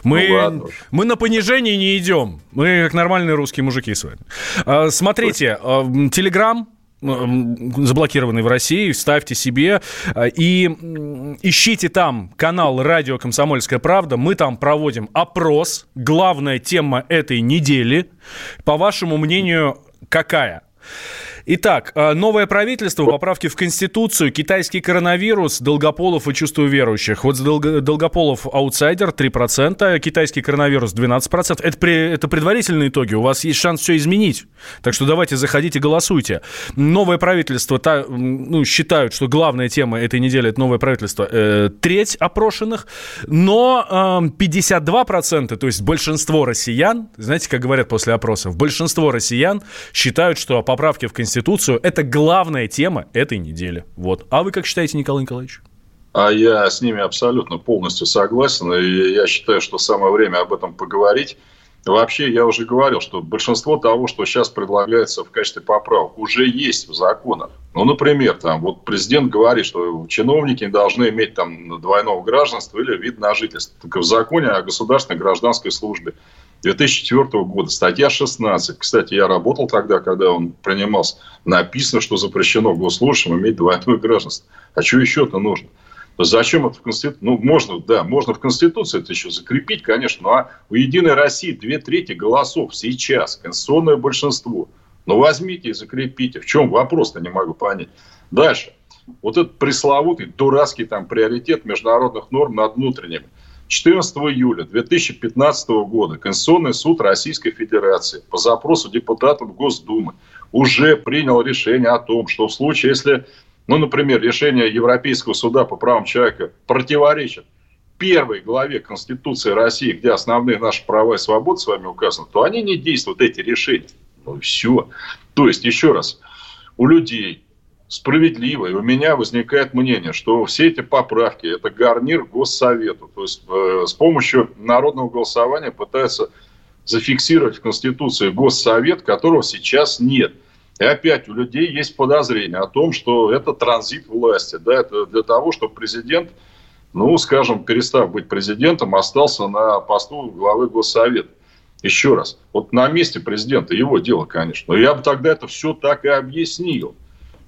Мы, Ну ладно. мы на понижение не идем. Мы как нормальные русские мужики с вами. А, Смотрите, м, Телеграм заблокированный в России, ставьте себе и ищите там канал «Радио Комсомольская правда». Мы там проводим опрос. Главная тема этой недели, по вашему мнению, какая? Итак, э, новое правительство, поправки в Конституцию, китайский коронавирус, Долгополов и чувство верующих. Вот Долго- Долгополов аутсайдер 3%, китайский коронавирус 12%. Это, при- это предварительные итоги, у вас есть шанс все изменить. Так что давайте заходите, голосуйте. Новое правительство, та- ну, считают, что главная тема этой недели это новое правительство. Э, треть опрошенных, но эм, 52%, то есть большинство россиян, знаете, как говорят после опросов, большинство россиян считают, что поправки в Конституцию это главная тема этой недели. Вот. А вы как считаете, Николай Николаевич? А я с ними абсолютно полностью согласен. И я считаю, что самое время об этом поговорить. Вообще, я уже говорил, что большинство того, что сейчас предлагается в качестве поправок, уже есть в законах. Ну, например, там вот президент говорит, что чиновники должны иметь там двойного гражданства или вид на жительство. Так в законе о государственной гражданской службе 2004 года, статья 16. Кстати, я работал тогда, когда он принимался. Написано, что запрещено госслужащим иметь двойное гражданство. А что еще-то нужно? Зачем это в Конституции? Ну, можно, да, можно в Конституции это еще закрепить, конечно. А у Единой России две трети голосов сейчас, конституционное большинство. Ну, возьмите и закрепите. В чем вопрос-то, не могу понять. Дальше. Вот этот пресловутый дурацкий там приоритет международных норм над внутренними. 14 июля 2015 года Конституционный суд Российской Федерации по запросу депутатов Госдумы уже принял решение о том, что в случае, если, ну, например, решение Европейского суда по правам человека противоречит первой главе Конституции России, где основные наши права и свободы с вами указаны, то они не действуют, эти решения. Ну все. То есть, еще раз, у людей справедливо, и у меня возникает мнение, что все эти поправки – это гарнир Госсовету. То есть, э, с помощью народного голосования пытаются зафиксировать в Конституции Госсовет, которого сейчас нет. И опять у людей есть подозрение о том, что это транзит власти. Да, это для того, чтобы президент, ну, скажем, перестав быть президентом, остался на посту главы Госсовета. Еще раз, вот на месте президента, его дело, конечно. Но я бы тогда это все так и объяснил.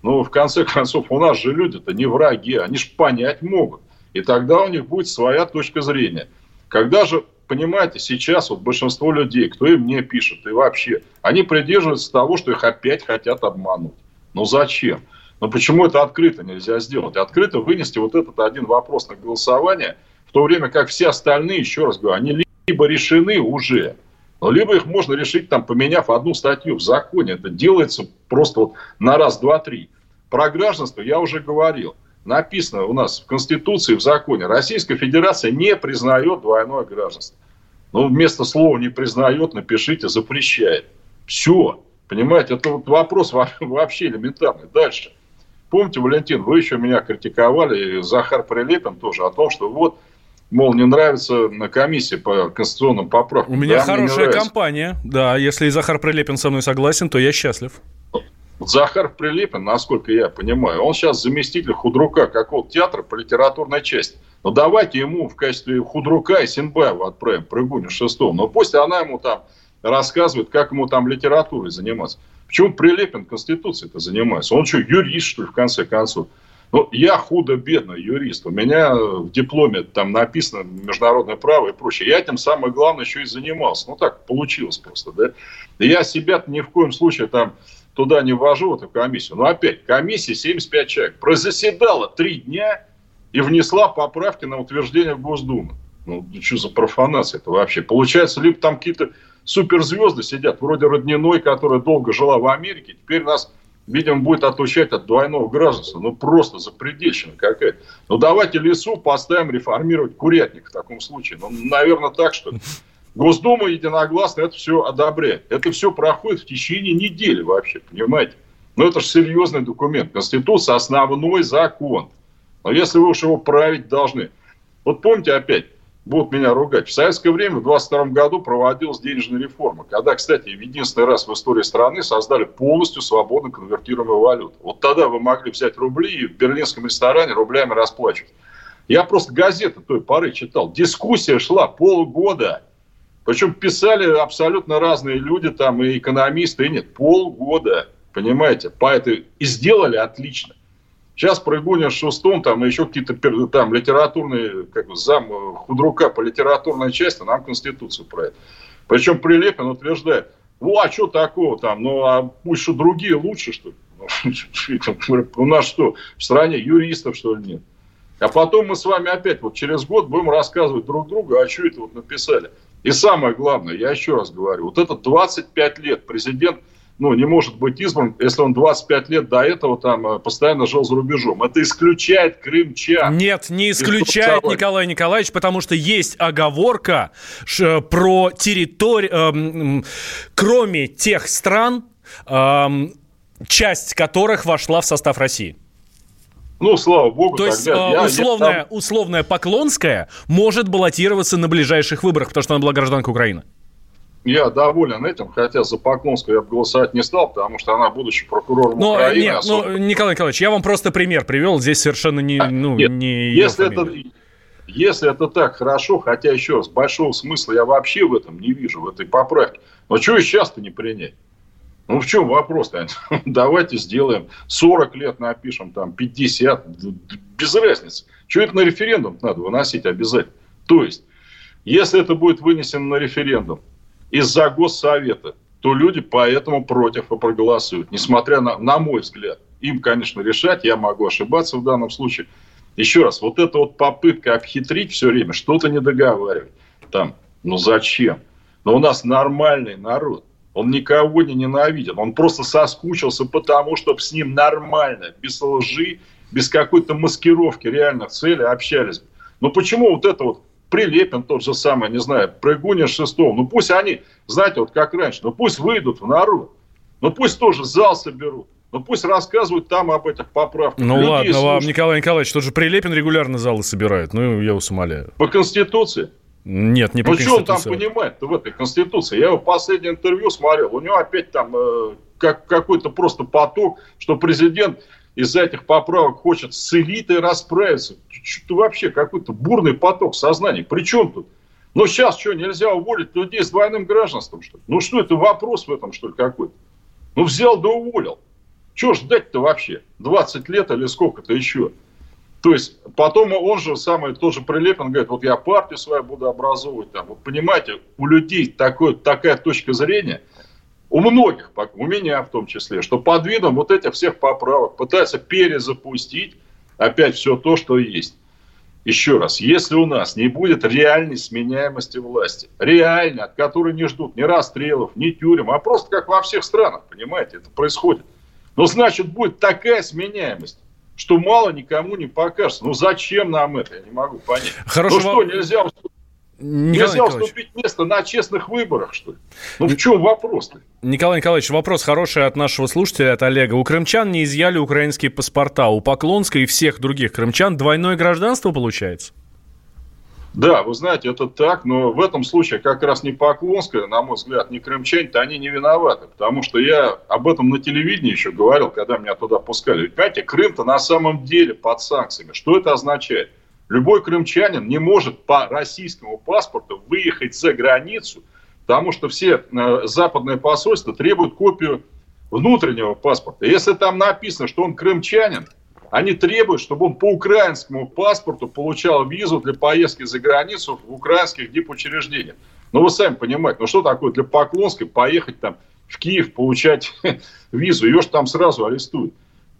Ну, в конце концов, у нас же люди-то не враги, они же понять могут. И тогда у них будет своя точка зрения. Когда же, понимаете, сейчас вот большинство людей, кто им не пишет и вообще, они придерживаются того, что их опять хотят обмануть. Ну зачем? Ну почему это открыто нельзя сделать? Открыто вынести вот этот один вопрос на голосование, в то время как все остальные, еще раз говорю, они либо решены уже, но либо их можно решить, там, поменяв одну статью в законе. Это делается просто вот на раз, два, три. Про гражданство я уже говорил. Написано у нас в Конституции, в законе. Российская Федерация не признает двойное гражданство. Ну, вместо слова не признает, напишите запрещает. Все. Понимаете, это вот вопрос во- *laughs* вообще элементарный. Дальше. Помните, Валентин, вы еще меня критиковали, и Захар Прилепин тоже, о том, что вот, мол, не нравится на комиссии по конституционным поправкам. У меня Да, хорошая компания. Да, если и Захар Прилепин со мной согласен, то я счастлив. Захар Прилепин, насколько я понимаю, он сейчас заместитель худрука какого-то театра по литературной части. Ну, давайте ему в качестве худрука и Синбаева отправим, прыгуню шестого. Но пусть она ему там рассказывает, как ему там литературой заниматься. Почему Прилепин Конституцией-то занимается? Он что, юрист, что ли, в конце концов? Ну, я худо-бедно юрист. У меня в дипломе там написано международное право и прочее. Я этим самое главное еще и занимался. Ну, так получилось просто, да. Я себя ни в коем случае там туда не ввожу, в эту комиссию. Но опять, комиссия 75 человек. Прозаседала три дня и внесла поправки на утверждение в Госдуму. Ну, что за профанация это вообще? Получается, либо там какие-то суперзвезды сидят, вроде Родниной, которая долго жила в Америке, теперь нас, видимо, будет отлучать от двойного гражданства. Ну, просто запредельщина какая-то. Ну, давайте лесу поставим реформировать курятник в таком случае. Ну, наверное, так, что Госдума единогласно это все одобряет. Это все проходит в течение недели вообще, понимаете? Но это же серьезный документ. Конституция – основной закон. Но если вы уж его править должны. Вот помните опять, будут меня ругать. В советское время, в 22 году, проводилась денежная реформа. Когда, кстати, в единственный раз в истории страны создали полностью свободно конвертируемую валюту. Вот тогда вы могли взять рубли и в берлинском ресторане рублями расплачивать. Я просто газеты той поры читал. Дискуссия шла полгода. Причем писали абсолютно разные люди, там и экономисты, и нет. Полгода, понимаете? Поэтому и сделали отлично. Сейчас Прыгунин с Шустом, там еще какие-то там литературные, как бы зам худрука по литературной части, нам Конституцию правит. Причем Прилепин утверждает, ну а что такого там, ну а пусть что другие лучше, что ли? *laughs* У нас что, в стране юристов, что ли, нет? А потом мы с вами опять вот через год будем рассказывать друг другу, а что это вот написали. И самое главное, я еще раз говорю, вот это 25 лет президент ну, не может быть избран, если он 25 лет до этого там э, постоянно жил за рубежом. Это исключает крымчан. Нет, не исключает Николай Николаевич, потому что есть оговорка ш, про территорию, э, кроме тех стран, э, часть которых вошла в состав России. Ну, слава богу. То есть э, условная, я, там... условная Поклонская может баллотироваться на ближайших выборах, потому что она была гражданка Украины. Я доволен этим, хотя за Поклонскую я бы голосовать не стал, потому что она, будучи прокурором но, Украины... Нет, особо... ну, Николай Николаевич, я вам просто пример привел, здесь совершенно не... А, ну, нет, не если это, если это так хорошо, хотя, еще раз, большого смысла я вообще в этом не вижу, в этой поправке. Но чего сейчас-то не принять? Ну, в чем вопрос-то? *laughs* Давайте сделаем 40 лет напишем, там, 50, без разницы. Чего это на референдум надо выносить обязательно? То есть, если это будет вынесено на референдум, из-за Госсовета, то люди поэтому против и проголосуют. Несмотря на, на мой взгляд. Им, конечно, решать, я могу ошибаться в данном случае. Еще раз, вот эта вот попытка обхитрить все время, что-то не договаривать. Там, ну зачем? Но у нас нормальный народ. Он никого не ненавидит. Он просто соскучился потому, чтобы с ним нормально, без лжи, без какой-то маскировки реальных целей общались. Но почему вот это вот Прилепин тот же самый, не знаю, Прыгунин Шестов. Ну пусть они, знаете, вот как раньше, ну пусть выйдут в народ. Ну пусть тоже зал соберут. Ну пусть рассказывают там об этих поправках. Ну Людей ладно слушают. вам, Николай Николаевич, тот же Прилепин регулярно залы собирает. Ну, я вас умоляю. По Конституции? Нет, не по ну, Конституции. Ну, что он там понимает в этой Конституции? Я его последнее интервью смотрел. У него опять там э, как, какой-то просто поток, что президент из-за этих поправок хочет с элитой расправиться. Что-то вообще какой-то бурный поток сознания. Причем тут? Ну, сейчас что, нельзя уволить людей с двойным гражданством, что ли? Ну, что это вопрос в этом, что ли, какой-то? Ну, взял да уволил. Чего ждать-то вообще? 20 лет или сколько-то еще? То есть, потом он же самый тоже Прилепин говорит, вот я партию свою буду образовывать. Там. Вот понимаете, у людей такой, такая точка зрения – у многих, у меня в том числе, что под видом вот этих всех поправок пытаются перезапустить опять все то, что есть. Еще раз, если у нас не будет реальной сменяемости власти, реальной, от которой не ждут ни расстрелов, ни тюрем, а просто как во всех странах, понимаете, это происходит. Но значит будет такая сменяемость, что мало никому не покажется. Ну зачем нам это, я не могу понять. Хорошего... Ну что, нельзя Николай Нельзя Николаевич. уступить место на честных выборах, что ли? Ну, в чем вопрос-то? Николай Николаевич, вопрос хороший от нашего слушателя, от Олега. У крымчан не изъяли украинские паспорта. У Поклонской и всех других крымчан двойное гражданство получается? Да, вы знаете, это так, но в этом случае как раз не Поклонская, на мой взгляд, не крымчане-то они не виноваты, потому что я об этом на телевидении еще говорил, когда меня туда пускали. Ведь, понимаете, Крым-то на самом деле под санкциями. Что это означает? Любой крымчанин не может по российскому паспорту выехать за границу, потому что все э, западные посольства требуют копию внутреннего паспорта. Если там написано, что он крымчанин, Они требуют, чтобы он по украинскому паспорту получал визу для поездки за границу в украинских дипучреждениях. Ну, вы сами понимаете, ну что такое для Поклонской поехать там в Киев получать *laughs* визу? Ее же там сразу арестуют.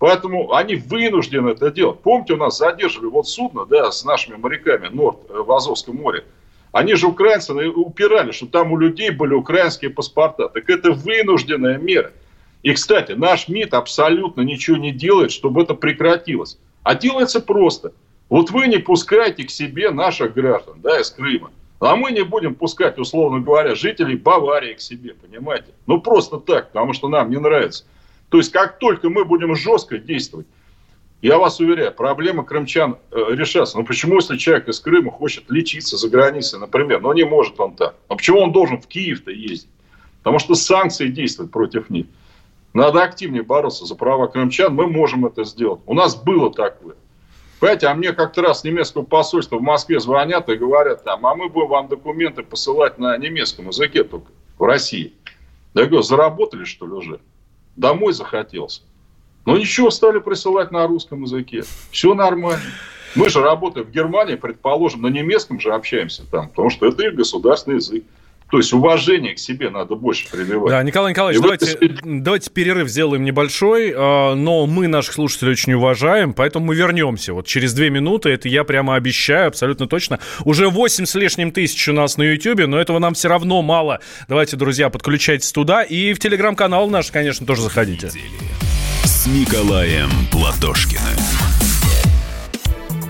Поэтому они вынуждены это делать. Помните, у нас задерживали вот судно да, с нашими моряками Норд э, в Азовском море. Они же украинцы упирали, что там у людей были украинские паспорта. Так это вынужденная мера. И, кстати, наш МИД абсолютно ничего не делает, чтобы это прекратилось. А делается просто. Вот вы не пускаете к себе наших граждан да, из Крыма. А мы не будем пускать, условно говоря, жителей Баварии к себе, понимаете? Ну, просто так, потому что нам не нравится. То есть, как только мы будем жестко действовать, я вас уверяю, проблема крымчан э, решается. Но почему, если человек из Крыма хочет лечиться за границей, например, но не может он так? А почему он должен в Киев-то ездить? Потому что санкции действуют против них. Надо активнее бороться за права крымчан. Мы можем это сделать. У нас было такое. Понимаете, а мне как-то раз немецкого посольства в Москве звонят и говорят там, а мы будем вам документы посылать на немецком языке только в России. Я говорю, заработали что ли уже? Домой захотелось. Но ничего, стали присылать на русском языке. Все нормально. Мы же работаем в Германии, предположим, на немецком же общаемся там, потому что это их государственный язык. То есть уважение к себе надо больше прививать. Да, Николай Николаевич, давайте, этой... давайте перерыв сделаем небольшой, а, но мы наших слушателей очень уважаем, поэтому мы вернемся. Вот через две минуты, это я прямо обещаю, абсолютно точно. Уже 8 с лишним тысяч у нас на YouTube, но этого нам все равно мало. Давайте, друзья, подключайтесь туда. И в телеграм-канал наш, конечно, тоже заходите. С Николаем Платошкиным.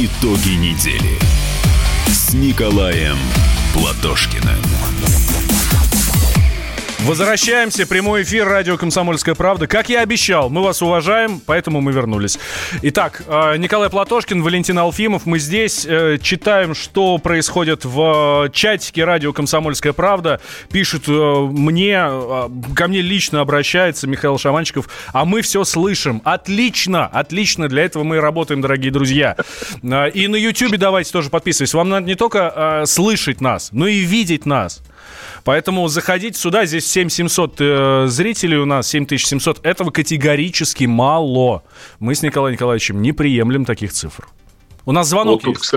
Итоги недели с Николаем Платошкиным. Возвращаемся. Прямой эфир радио «Комсомольская правда». Как я обещал, мы вас уважаем, поэтому мы вернулись. Итак, э, Николай Платошкин, Валентин Алфимов. Мы здесь э, читаем, что происходит в чатике радио «Комсомольская правда». Пишут э, мне, ко мне лично обращается Михаил Шаманчиков, а мы все слышим. Отлично, отлично. Для этого мы и работаем, дорогие друзья. И на YouTube давайте тоже подписывайтесь. Вам надо не только слышать нас, но и видеть нас. Поэтому заходите сюда, здесь 7700 э, зрителей у нас, 7700. Этого категорически мало. Мы с Николаем Николаевичем не приемлем таких цифр. У нас звонок вот есть.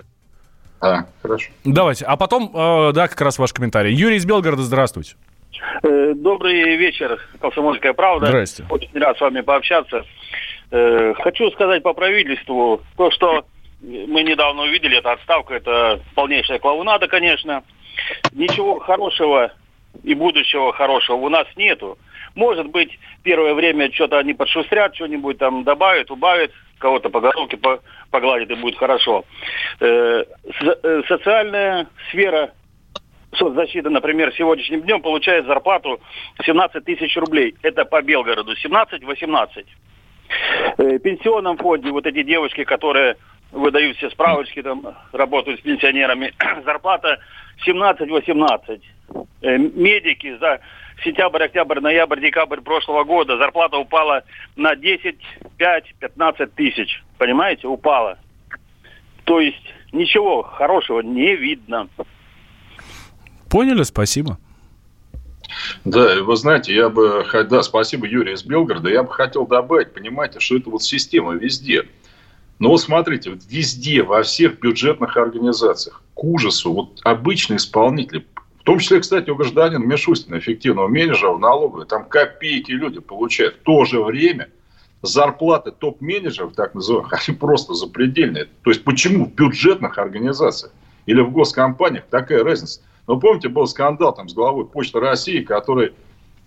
А, хорошо. Давайте. А потом, э, да, как раз ваш комментарий. Юрий из Белгорода, здравствуйте. Э, добрый вечер, «Комсомольская правда». Здрасте. Очень рад с вами пообщаться. Э, хочу сказать по правительству, то, что мы недавно увидели, это отставка, это полнейшая клоунада, конечно ничего хорошего и будущего хорошего у нас нету. Может быть, первое время что-то они подшустрят, что-нибудь там добавят, убавят, кого-то по головке погладят и будет хорошо. Э, э, социальная сфера соцзащиты, например, сегодняшним днем получает зарплату 17 тысяч рублей. Это по Белгороду. 17-18. Э, пенсионном фонде вот эти девочки, которые выдают все справочки, там работают с пенсионерами, *clears throat* зарплата 17-18. Э, медики за сентябрь, октябрь, ноябрь, декабрь прошлого года зарплата упала на 10, 5, 15 тысяч. Понимаете, упала. То есть ничего хорошего не видно. Поняли, спасибо. Да, вы знаете, я бы, да, спасибо Юрий из Белгорода, я бы хотел добавить, понимаете, что это вот система везде. Но вот смотрите, везде, во всех бюджетных организациях, к ужасу, вот обычные исполнители, в том числе, кстати, у гражданина Мишустина, эффективного менеджера в налоговой, там копейки люди получают. В то же время зарплаты топ-менеджеров, так называемых, *laughs* они просто запредельные. То есть, почему в бюджетных организациях или в госкомпаниях такая разница? Ну, помните, был скандал там с главой Почты России, который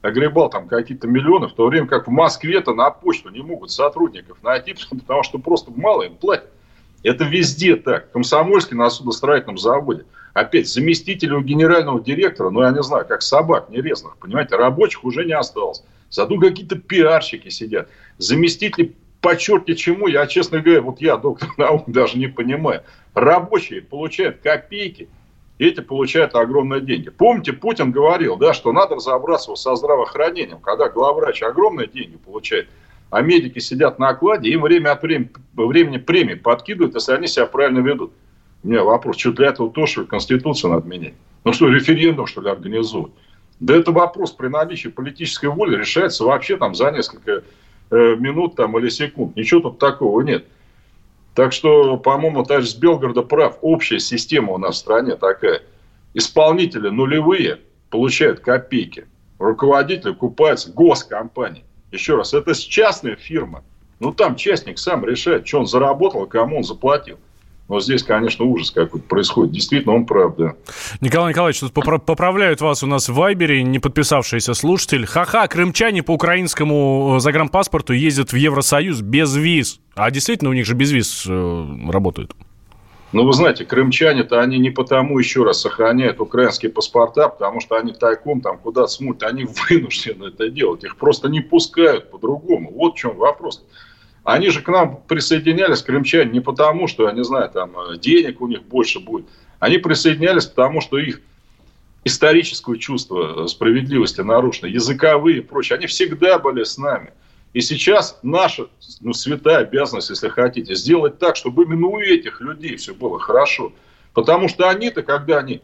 огребал там какие-то миллионы, в то время как в Москве-то на почту не могут сотрудников найти, *laughs* потому что просто мало им платят. Это везде так. Комсомольский на судостроительном заводе. Опять, заместители у генерального директора, ну, я не знаю, как собак нерезных, понимаете, рабочих уже не осталось. Зато какие-то пиарщики сидят. Заместители по черте чему, я, честно говоря, вот я, доктор *laughs* наук, даже не понимаю. Рабочие получают копейки, эти получают огромные деньги. Помните, Путин говорил, да, что надо разобраться со здравоохранением, когда главврач огромные деньги получает, а медики сидят на окладе, им время от времени, времени премии подкидывают, если они себя правильно ведут. У меня вопрос, что для этого тоже Конституцию надо менять? Ну что, референдум, что ли, организовывать? Да это вопрос при наличии политической воли решается вообще там за несколько э, минут там, или секунд. Ничего тут такого нет. Так что, по-моему, товарищ с Белгорода прав. Общая система у нас в стране такая. Исполнители нулевые получают копейки. Руководители купаются госкомпании. Еще раз, это частная фирма. Ну, там частник сам решает, что он заработал, кому он заплатил. Но здесь, конечно, ужас какой-то происходит. Действительно, он прав, да. Николай Николаевич, тут поправляют вас у нас в Вайбере, не подписавшийся слушатель. Ха-ха, крымчане по украинскому э, загранпаспорту ездят в Евросоюз без виз. А действительно, у них же без виз э, работают. Ну, вы знаете, крымчане-то они не потому еще раз сохраняют украинские паспорта, потому что они тайком там куда смотрят, они *laughs* вынуждены это делать. Их просто не пускают по-другому. Вот в чем вопрос. Они же к нам присоединялись, крымчане, не потому, что, я не знаю, там э, денег у них больше будет. Они присоединялись, потому что их историческое чувство справедливости нарушено, языковые и прочее. Они всегда были с нами. И сейчас наша ну, святая обязанность, если хотите, сделать так, чтобы именно у этих людей все было хорошо. Потому что они-то, когда они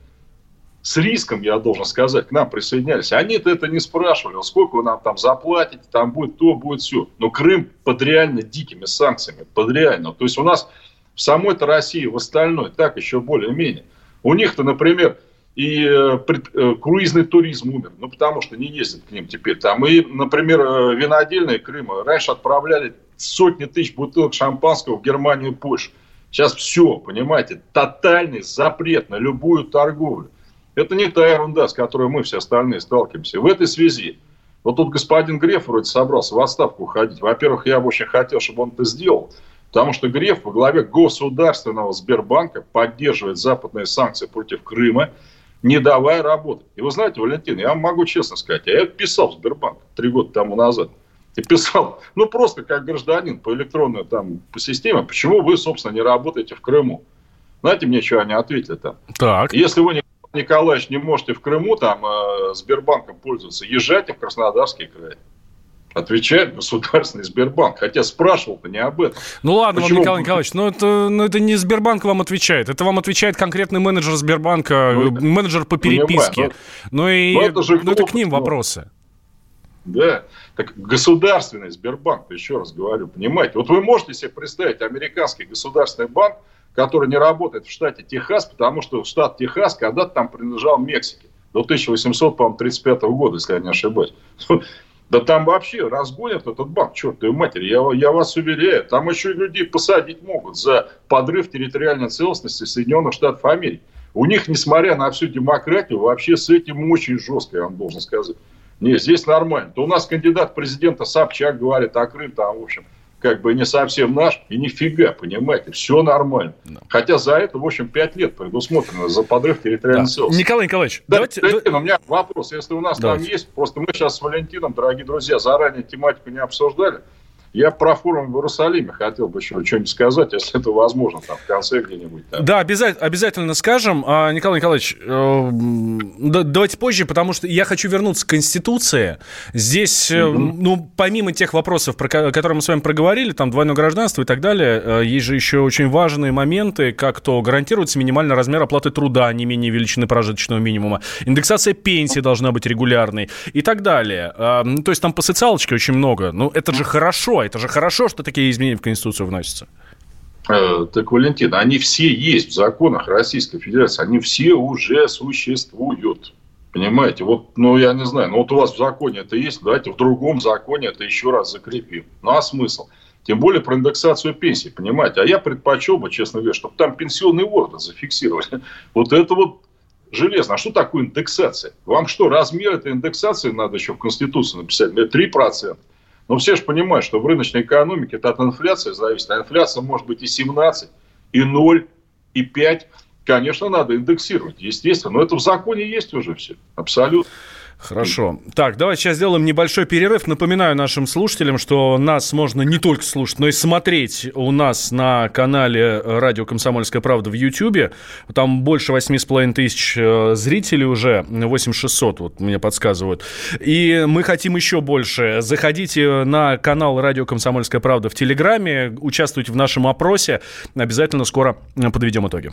с риском, я должен сказать, к нам присоединялись. Они-то это не спрашивали, сколько вы нам там заплатите, там будет то, будет все. Но Крым под реально дикими санкциями, под реально. То есть у нас в самой-то России, в остальной, так еще более-менее. У них-то, например, и э, э, круизный туризм умер, ну, потому что не ездят к ним теперь. Там и, например, э, винодельные Крыма раньше отправляли сотни тысяч бутылок шампанского в Германию и Польшу. Сейчас все, понимаете, тотальный запрет на любую торговлю. Это не та ерунда, с которой мы все остальные сталкиваемся. В этой связи, вот тут господин Греф вроде собрался в отставку уходить. Во-первых, я бы очень хотел, чтобы он это сделал. Потому что Греф во главе государственного Сбербанка поддерживает западные санкции против Крыма, не давая работать. И вы знаете, Валентин, я вам могу честно сказать, я писал в Сбербанк три года тому назад. И писал, ну просто как гражданин по электронной там по системе, почему вы, собственно, не работаете в Крыму? Знаете мне, что они ответили там? Так. Если вы не Николаевич, не можете в Крыму там э, Сбербанком пользоваться, езжайте в Краснодарский край. Отвечает государственный Сбербанк. Хотя спрашивал-то не об этом. Ну ладно Почему? вам, Николай Николаевич, но это, но это не Сбербанк вам отвечает. Это вам отвечает конкретный менеджер Сбербанка, ну, менеджер по переписке. Ну, и ну, это, же ну, это к ним вопросы. Да, так государственный Сбербанк, еще раз говорю, понимаете. Вот вы можете себе представить американский государственный банк, который не работает в штате Техас, потому что штат Техас когда-то там принадлежал Мексике до 1835 года, если я не ошибаюсь. *laughs* Да там вообще разгонят этот банк, чертовой матери, я, я вас уверяю. Там еще людей посадить могут за подрыв территориальной целостности Соединенных Штатов Америки. У них, несмотря на всю демократию, вообще с этим очень жестко, я вам должен сказать. Не, здесь нормально. То у нас кандидат президента Собчак говорит, а Крым там, в общем, как бы не совсем наш, и нифига, понимаете, все нормально. Да. Хотя за это, в общем, 5 лет предусмотрено, за подрыв территориальной да. целостности. Николай Николаевич, да, давайте... Валентин, у меня вопрос, если у нас давайте. там есть, просто мы сейчас с Валентином, дорогие друзья, заранее тематику не обсуждали, я про форум в Иерусалиме хотел бы еще что-нибудь сказать, если это возможно, там, в конце где-нибудь. Да, да обязательно, обязательно скажем. А, Николай Николаевич, э, давайте позже, потому что я хочу вернуться к Конституции. Здесь, mm-hmm. ну, помимо тех вопросов, про которые мы с вами проговорили, там, двойное гражданство и так далее, э, есть же еще очень важные моменты, как то гарантируется минимальный размер оплаты труда, не менее величины прожиточного минимума, индексация пенсии должна быть регулярной и так далее. А, то есть там по социалочке очень много. Ну, это же хорошо, это же хорошо, что такие изменения в Конституцию вносятся. Э, так, Валентин, они все есть в законах Российской Федерации. Они все уже существуют. Понимаете? Вот, ну, я не знаю, ну, вот у вас в законе это есть, давайте в другом законе это еще раз закрепим. Ну, а смысл? Тем более про индексацию пенсии, понимаете? А я предпочел бы, честно говоря, чтобы там пенсионный орган зафиксировали. *laughs* Вот это вот железно. А что такое индексация? Вам что, размер этой индексации надо еще в Конституции написать? 3%. Но все же понимают, что в рыночной экономике это от инфляции зависит. А инфляция может быть и 17, и 0, и 5. Конечно, надо индексировать, естественно. Но это в законе есть уже все. Абсолютно. Хорошо. Так, давайте сейчас сделаем небольшой перерыв. Напоминаю нашим слушателям, что нас можно не только слушать, но и смотреть у нас на канале «Радио Комсомольская правда» в YouTube. Там больше 8,5 тысяч э, зрителей уже, 8600, вот мне подсказывают. И мы хотим еще больше. Заходите на канал «Радио Комсомольская правда» в Телеграме, участвуйте в нашем опросе. Обязательно скоро подведем итоги.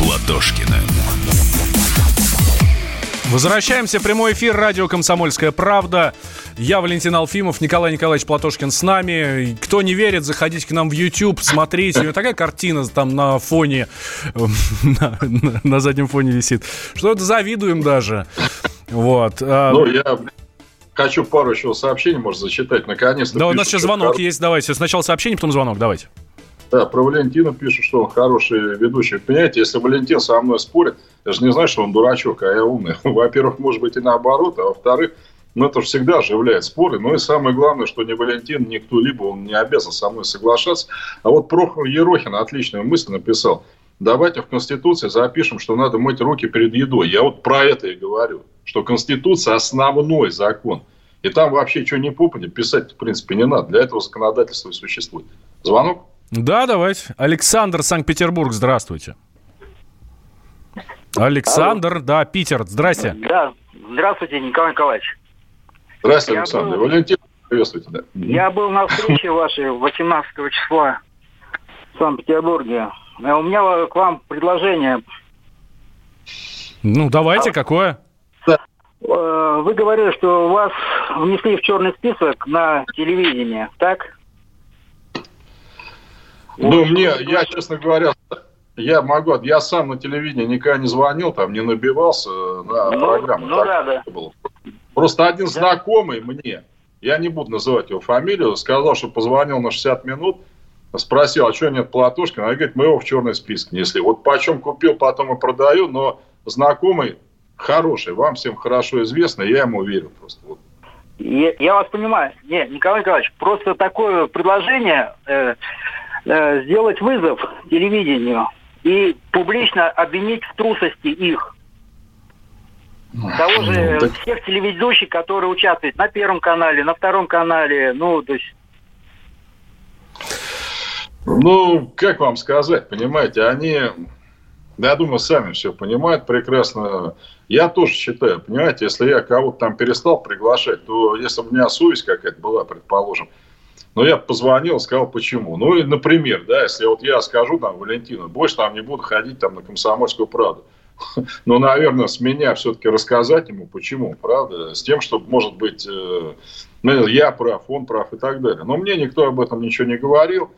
Платошкиным. Возвращаемся в прямой эфир радио «Комсомольская правда». Я Валентин Алфимов, Николай Николаевич Платошкин с нами. Кто не верит, заходите к нам в YouTube, смотрите. У него такая картина там на фоне, *laughs* на, на, на заднем фоне висит. Что это завидуем даже. Вот. А Ну, я хочу пару еще сообщений, может, зачитать. Наконец-то. Да, у нас сейчас звонок есть. Давайте. Сначала сообщение, потом звонок. Давайте. Да, про Валентина пишут, что он хороший ведущий. Понимаете, если Валентин со мной спорит, я же не знаю, что он дурачок, а я умный. *laughs* Во-первых, может быть и наоборот, а во-вторых, ну это же всегда оживляет споры. Ну и самое главное, что ни Валентин, ни кто-либо, он не обязан со мной соглашаться. А вот Прохор Ерохин отличную мысль написал. Давайте в Конституции запишем, что надо мыть руки перед едой. Я вот про это и говорю, что Конституция основной закон. И там вообще что не попади, писать в принципе не надо. Для этого законодательство и существует. Звонок? Да, давайте. Александр, Санкт-Петербург, здравствуйте. Александр, да, Питер, здрасте. Да, здравствуйте, Николай Николаевич. Здравствуйте, Я Александр. был- Валентин, приветствуйте. Да. Я был на встрече вашей 18 числа в Санкт-Петербурге. А У меня к вам предложение. Ну, давайте, какое? Э, Вы говорили, что вас внесли в черный список на телевидение, так? Ну, мне, я, честно говоря, я могу, я сам на телевидении никогда не звонил, там не набивался на Ну, программу. ну Так да, да. было. Просто один знакомый мне, я не буду называть его фамилию, сказал, что позвонил на 60 минут, спросил, а что нет Платошкина? Она говорит, мы его в черный список несли. Вот почем купил, потом и продаю, но знакомый хороший, вам всем хорошо известно, я ему верю просто. Вот. Я, я вас понимаю. Нет, Николай Николаевич, просто такое предложение э, э, сделать вызов телевидению и публично обвинить в трусости их. Того же Ну, так- всех телеведущих, которые участвуют на Первом канале, на Втором канале, ну, то есть Ну, как вам сказать, понимаете, они, да, я думаю, сами все понимают прекрасно. Я тоже считаю, понимаете, если я кого-то там перестал приглашать, то если бы у меня совесть какая-то была, предположим, но я позвонил, сказал, почему. Ну, и, например, да, если вот я скажу там Валентину, больше там не буду ходить там на комсомольскую правду. *laughs* Ну, наверное, с меня все-таки рассказать ему, почему, правда, с тем, чтобы, может быть, э, ну, я прав, он прав и так далее. Но мне никто об этом ничего не говорил.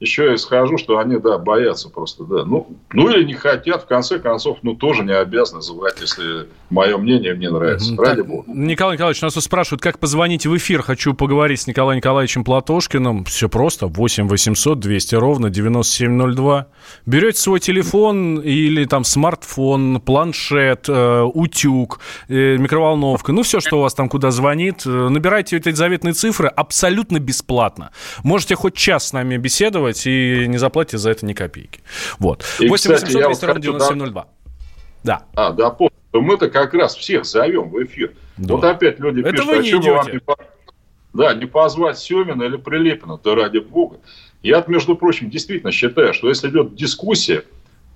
Еще я схожу, что они, да, боятся просто, да. Ну, ну или не хотят, в конце концов, ну, тоже не обязаны звать, если мое мнение мне нравится. Ради бога. Николай Николаевич, нас тут спрашивают, как позвонить в эфир. Хочу поговорить с Николаем Николаевичем Платошкиным. Все просто. 8 800 200 ровно 9702. Берете свой телефон или там смартфон, планшет, э, утюг, э, микроволновка. Ну, все, что у вас там куда звонит. э, Набирайте эти заветные цифры абсолютно бесплатно. Можете хоть час с нами беседовать и не заплатите за это ни копейки. Вот. И, 8 кстати, 800 я 200 вот ровно хочу, да, 9702. Да. А, да, помню. То Мы-то как раз всех зовем в эфир. Да. Вот опять люди Это пишут, вы а не чё бы вам идете. не Да, не позвать Семина или Прилепина, да ради бога. Я, между прочим, действительно считаю, что если идет дискуссия,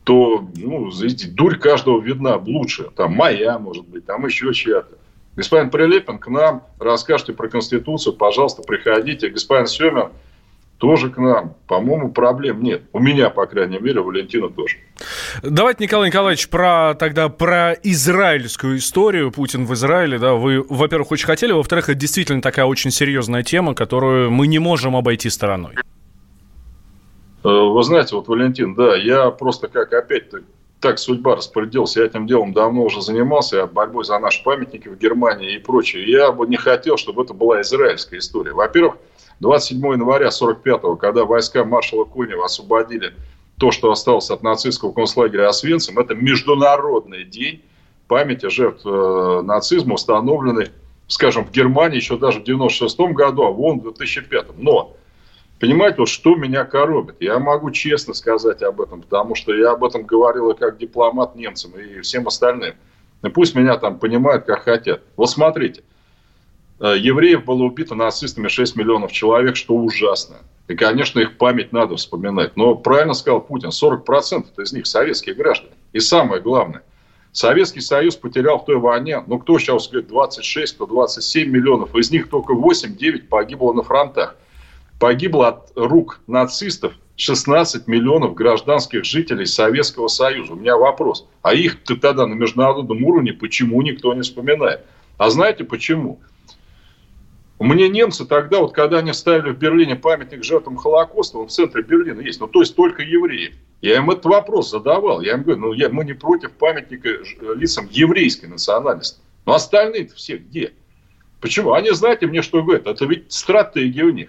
то, ну, дурь каждого видна лучше. Там моя, может быть, там еще чья-то. Господин Прилепин к нам, расскажите про Конституцию, пожалуйста, приходите. Господин Семин тоже к нам. По-моему, проблем нет. У меня, по крайней мере, у Валентина тоже. Давайте, Николай Николаевич, про тогда про израильскую историю. Путин в Израиле, да, вы, во-первых, очень хотели, во-вторых, это действительно такая очень серьезная тема, которую мы не можем обойти стороной. Э, Вы знаете, вот, Валентин, да, я просто как опять так судьба распорядилась. Я этим делом давно уже занимался, я борьбой за наши памятники в Германии и прочее. Я бы не хотел, чтобы это была израильская история. Во-первых, 27 января 45-го, когда войска маршала Конева освободили то, что осталось от нацистского концлагеря Освенцим, это международный день памяти жертв э, нацизма, установленный, скажем, в Германии еще даже в 96 году, а вон в 2005. Но Понимаете, вот что меня коробит? Я могу честно сказать об этом, потому что я об этом говорил и как дипломат немцам, и всем остальным. И пусть меня там понимают, как хотят. Вот смотрите, евреев было убито нацистами 6 миллионов человек, что ужасно. И, конечно, их память надо вспоминать. Но правильно сказал Путин, 40% из них советские граждане. И самое главное, Советский Союз потерял в той войне, ну кто сейчас говорит, 26, кто 27 миллионов, из них только 8-9 погибло на фронтах погибло от рук нацистов 16 миллионов гражданских жителей Советского Союза. У меня вопрос. А их тогда на международном уровне почему никто не вспоминает? А знаете почему? Мне немцы тогда, вот когда они ставили в Берлине памятник жертвам Холокоста, он в центре Берлина есть, ну то есть только евреев. Я им этот вопрос задавал. Я им говорю, ну я, мы не против памятника лицам еврейской национальности. Но остальные-то все где? Почему? Они, знаете, мне что говорят? Это ведь стратегия у них.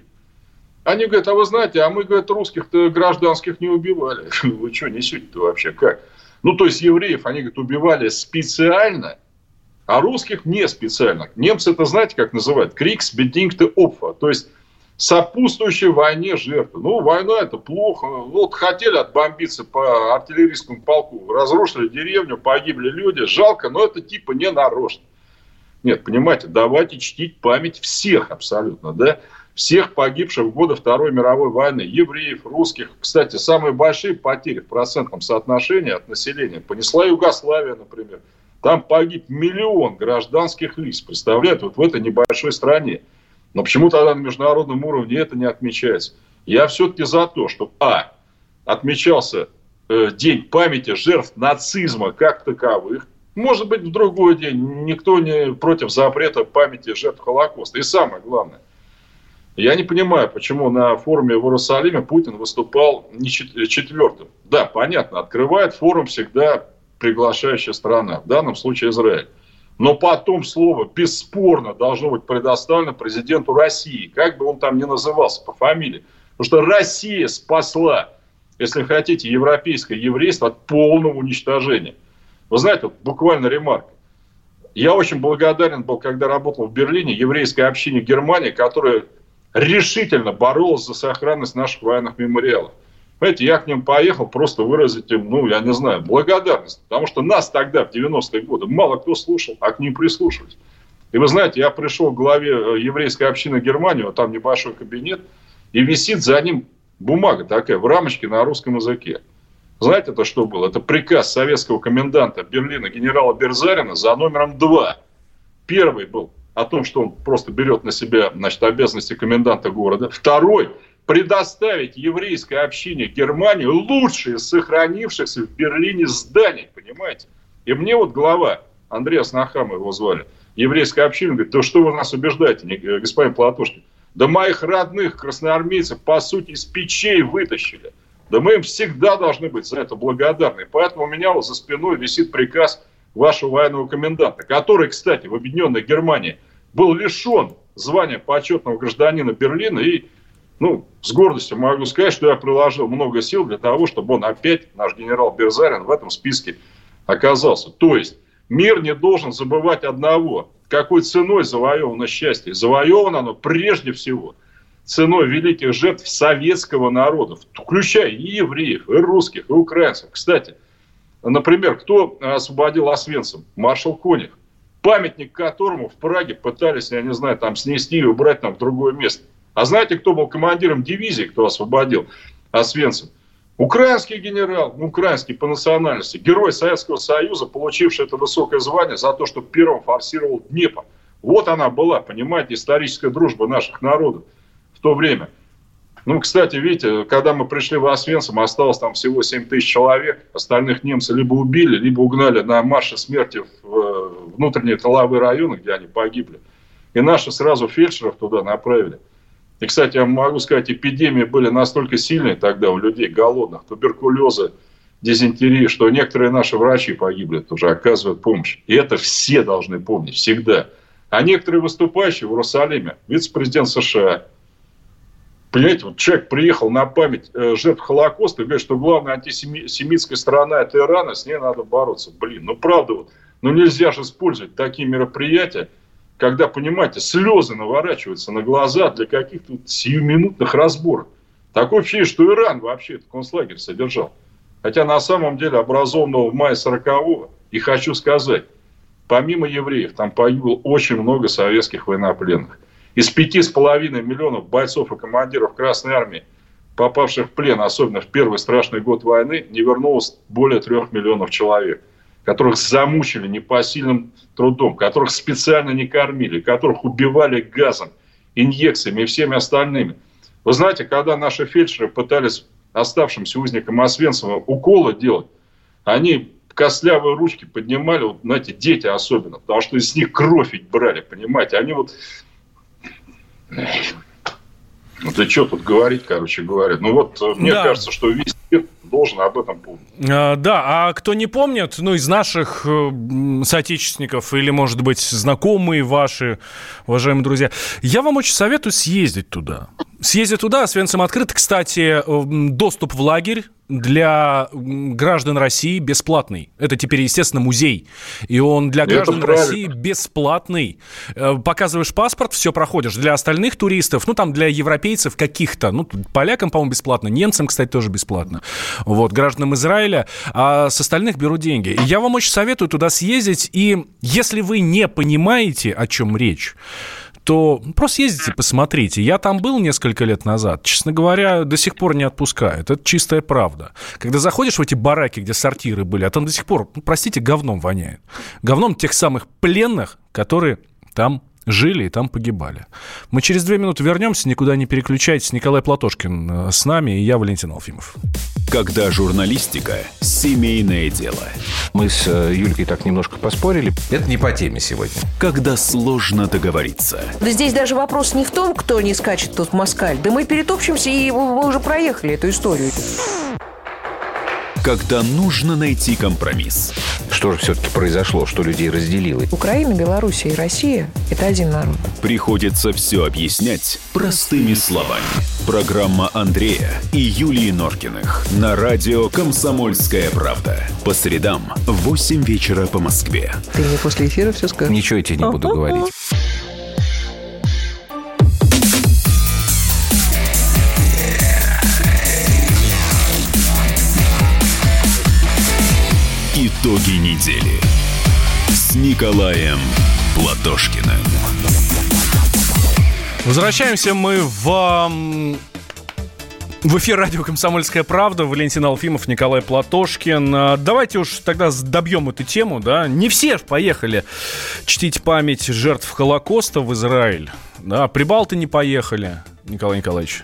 Они говорят, а вы знаете, а мы, говорят, русских-то гражданских не убивали. *laughs* Вы что несете-то вообще? Как? Ну, то есть евреев они, говорят, убивали специально, а русских не специально. Немцы это знаете, как называют? Крикс бедингте опфа. То есть сопутствующей войне жертвы. Ну, война это плохо. Вот хотели отбомбиться по артиллерийскому полку, разрушили деревню, погибли люди. Жалко, но это типа не нарочно. Нет, понимаете, давайте чтить память всех абсолютно, да всех погибших в годы Второй мировой войны, евреев, русских. Кстати, самые большие потери в процентном соотношении от населения понесла Югославия, например. Там погиб миллион гражданских лиц, представляете, вот в этой небольшой стране. Но почему тогда на международном уровне это не отмечается? Я все-таки за то, чтобы, а, отмечался э, День памяти жертв нацизма как таковых, может быть, в другой день. Никто не против запрета памяти жертв Холокоста. И самое главное, я не понимаю, почему на форуме в Иерусалиме Путин выступал не четвертым. Да, понятно, открывает форум всегда приглашающая страна, в данном случае Израиль. Но потом слово бесспорно должно быть предоставлено президенту России, как бы он там ни назывался по фамилии. Потому что Россия спасла, если хотите, европейское еврейство от полного уничтожения. Вы знаете, вот буквально ремарка. Я очень благодарен был, когда работал в Берлине, еврейской общине Германии, которая решительно боролась за сохранность наших военных мемориалов. Понимаете, я к ним поехал просто выразить им, ну, я не знаю, благодарность. Потому что нас тогда, в 90-е годы, мало кто слушал, а к ним прислушивались. И вы знаете, я пришел к главе э, еврейской общины Германии, вот там небольшой кабинет, и висит за ним бумага такая, в рамочке на русском языке. Знаете, это что было? Это приказ советского коменданта Берлина генерала Берзарина за номером 2. Первый был о том, что он просто берет на себя значит, обязанности коменданта города. Второй – предоставить еврейской общине Германии лучшие сохранившихся в Берлине зданий, понимаете? И мне вот глава, Андреас Нахам его звали, еврейской общины, говорит, да что вы нас убеждаете, э, господин Платошкин? Да моих родных красноармейцев, по сути, из печей вытащили. Да мы им всегда должны быть за это благодарны. Поэтому у меня вот за спиной висит приказ вашего военного коменданта, который, кстати, в Объединенной Германии был лишен звания почетного гражданина Берлина и ну, с гордостью могу сказать, что я приложил много сил для того, чтобы он опять, наш генерал Берзарин, в этом списке оказался. То есть мир не должен забывать одного. Какой ценой завоевано счастье? Завоевано оно прежде всего ценой великих жертв советского народа, включая и евреев, и русских, и украинцев. Кстати, например, кто освободил Освенцим? Маршал Конев памятник которому в Праге пытались, я не знаю, там снести и убрать там в другое место. А знаете, кто был командиром дивизии, кто освободил Освенцим? Украинский генерал, ну, украинский по национальности, герой Советского Союза, получивший это высокое звание за то, что первым форсировал Днепр. Вот она была, понимаете, историческая дружба наших народов в то время. Ну, кстати, видите, когда мы пришли в Освенцим, осталось там всего 7 тысяч человек. Остальных немцы либо убили, либо угнали на марше смерти в э, внутренние тыловые районы, где они погибли. И наши сразу фельдшеров туда направили. И, кстати, я могу сказать, эпидемии были настолько сильные тогда у людей, голодных, туберкулеза, дизентерии, что некоторые наши врачи погибли тоже, оказывают помощь. И это все должны помнить, всегда. А некоторые выступающие в Иерусалиме, вице-президент США, Понимаете, вот человек приехал на память э, жертв Холокоста и говорит, что главная антисемитская сторона – это Иран, и с ней надо бороться. Блин, ну правда, вот, ну нельзя же использовать такие мероприятия, когда, понимаете, слезы наворачиваются на глаза для каких-то сиюминутных разборок. Такое ощущение, что Иран вообще этот концлагерь содержал. Хотя на самом деле образованного в мае 40-го, и хочу сказать, помимо евреев, там погибло очень много советских военнопленных. Из пяти с половиной миллионов бойцов и командиров Красной Армии, попавших в плен, особенно в первый страшный год войны, не вернулось более трех миллионов человек, которых замучили непосильным трудом, которых специально не кормили, которых убивали газом, инъекциями и всеми остальными. Вы знаете, когда наши фельдшеры пытались оставшимся узникам Освенцима уколы делать, они костлявые ручки поднимали, вот, знаете, дети особенно, потому что из них кровь ведь брали, понимаете. Они вот ну, ты что тут говорить, короче говоря. Ну, вот э, мне да. кажется, что весь должен об этом помнить. А, да, а кто не помнит, ну, из наших э, соотечественников или, может быть, знакомые ваши, уважаемые друзья, я вам очень советую съездить туда. Съездить туда, Свенцем открыт. Кстати, э, доступ в лагерь для граждан России бесплатный. Это теперь, естественно, музей. И он для граждан России бесплатный. Э, показываешь паспорт, все проходишь. Для остальных туристов, ну там для европейцев каких-то, ну полякам, по-моему, бесплатно, немцам, кстати, тоже бесплатно. Вот, гражданам Израиля. А с остальных беру деньги. И я вам очень советую туда съездить. И если вы не понимаете, о чем речь, то просто ездите, посмотрите. Я там был несколько лет назад. Честно говоря, до сих пор не отпускают. Это чистая правда. Когда заходишь в эти бараки, где сортиры были, а там до сих пор, ну, простите, говном воняет. Говном тех самых пленных, которые там жили и там погибали. Мы через две минуты вернемся, никуда не переключайтесь. Николай Платошкин э, с нами и я, Валентин Алфимов. Когда журналистика – семейное дело. Мы с э, Юлькой так немножко поспорили. Это не по теме сегодня. Когда сложно договориться. Да здесь даже вопрос не в том, кто не скачет тут москаль. Да мы перетопчемся, и мы уже проехали эту историю когда нужно найти компромисс. Что же все-таки произошло, что людей разделило? Украина, Белоруссия и Россия – это один народ. Приходится все объяснять простыми словами. Программа Андрея и Юлии Норкиных на радио «Комсомольская правда». По средам в 8 вечера по Москве. Ты мне после эфира все скажешь? Ничего я тебе не буду говорить. Итоги недели с Николаем Платошкиным. Возвращаемся мы в в эфир радио «Комсомольская правда». Валентин Алфимов, Николай Платошкин. А, давайте уж тогда добьем эту тему, да. Не все поехали чтить память жертв Холокоста в Израиль. Да, прибалты не поехали, Николай Николаевич.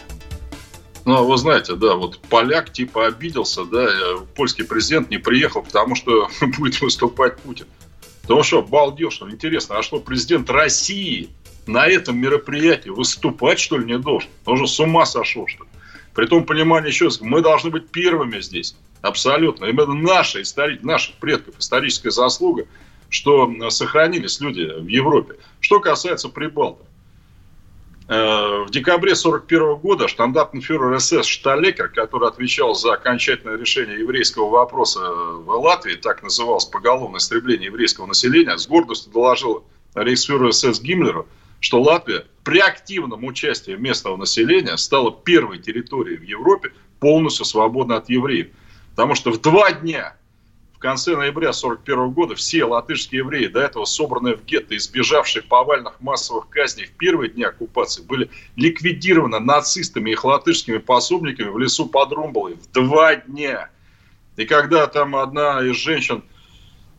Ну, вы знаете, да, вот поляк типа обиделся, да, э, польский президент не приехал, потому что *laughs* будет выступать Путин. Да он что, обалдел, что ли? Интересно, а что, президент России на этом мероприятии выступать, что ли, не должен? Он же с ума сошел, что ли? При том понимании еще мы должны быть первыми здесь. Абсолютно. И это наша, историк, наших предков историческая заслуга, что сохранились люди в Европе. Что касается прибалтов. Э, в декабре 1941 года штандартенфюрер СС Шталекер, который отвечал за окончательное решение еврейского вопроса в Латвии, так называлось поголовное истребление еврейского населения, с гордостью доложил рейхсфюреру СС Гиммлеру, что Латвия при активном участии местного населения стала первой территорией в Европе полностью свободной от евреев. Потому что в два дня конце ноября 1941 года все латышские евреи, до этого собранные в гетто, избежавшие повальных массовых казней в первые дни оккупации, были ликвидированы нацистами и их латышскими пособниками в лесу под Румбалой в два дня. И когда там одна из женщин,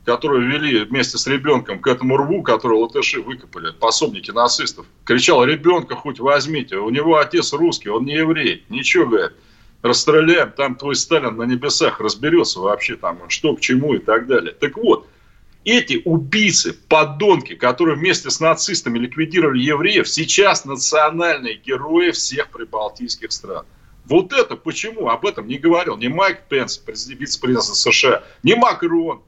которую вели вместе с ребенком к этому рву, который латыши выкопали, пособники нацистов, кричал, ребенка хоть возьмите, у него отец русский, он не еврей. Ничего, говорит, расстреляем, там твой Сталин на небесах разберется вообще там, что к чему и так далее. Так вот, эти убийцы, подонки, которые вместе с нацистами ликвидировали евреев, сейчас национальные герои всех прибалтийских стран. Вот это почему об этом не говорил ни Майк Пенс, президент- вице-президент США, ни Макрон,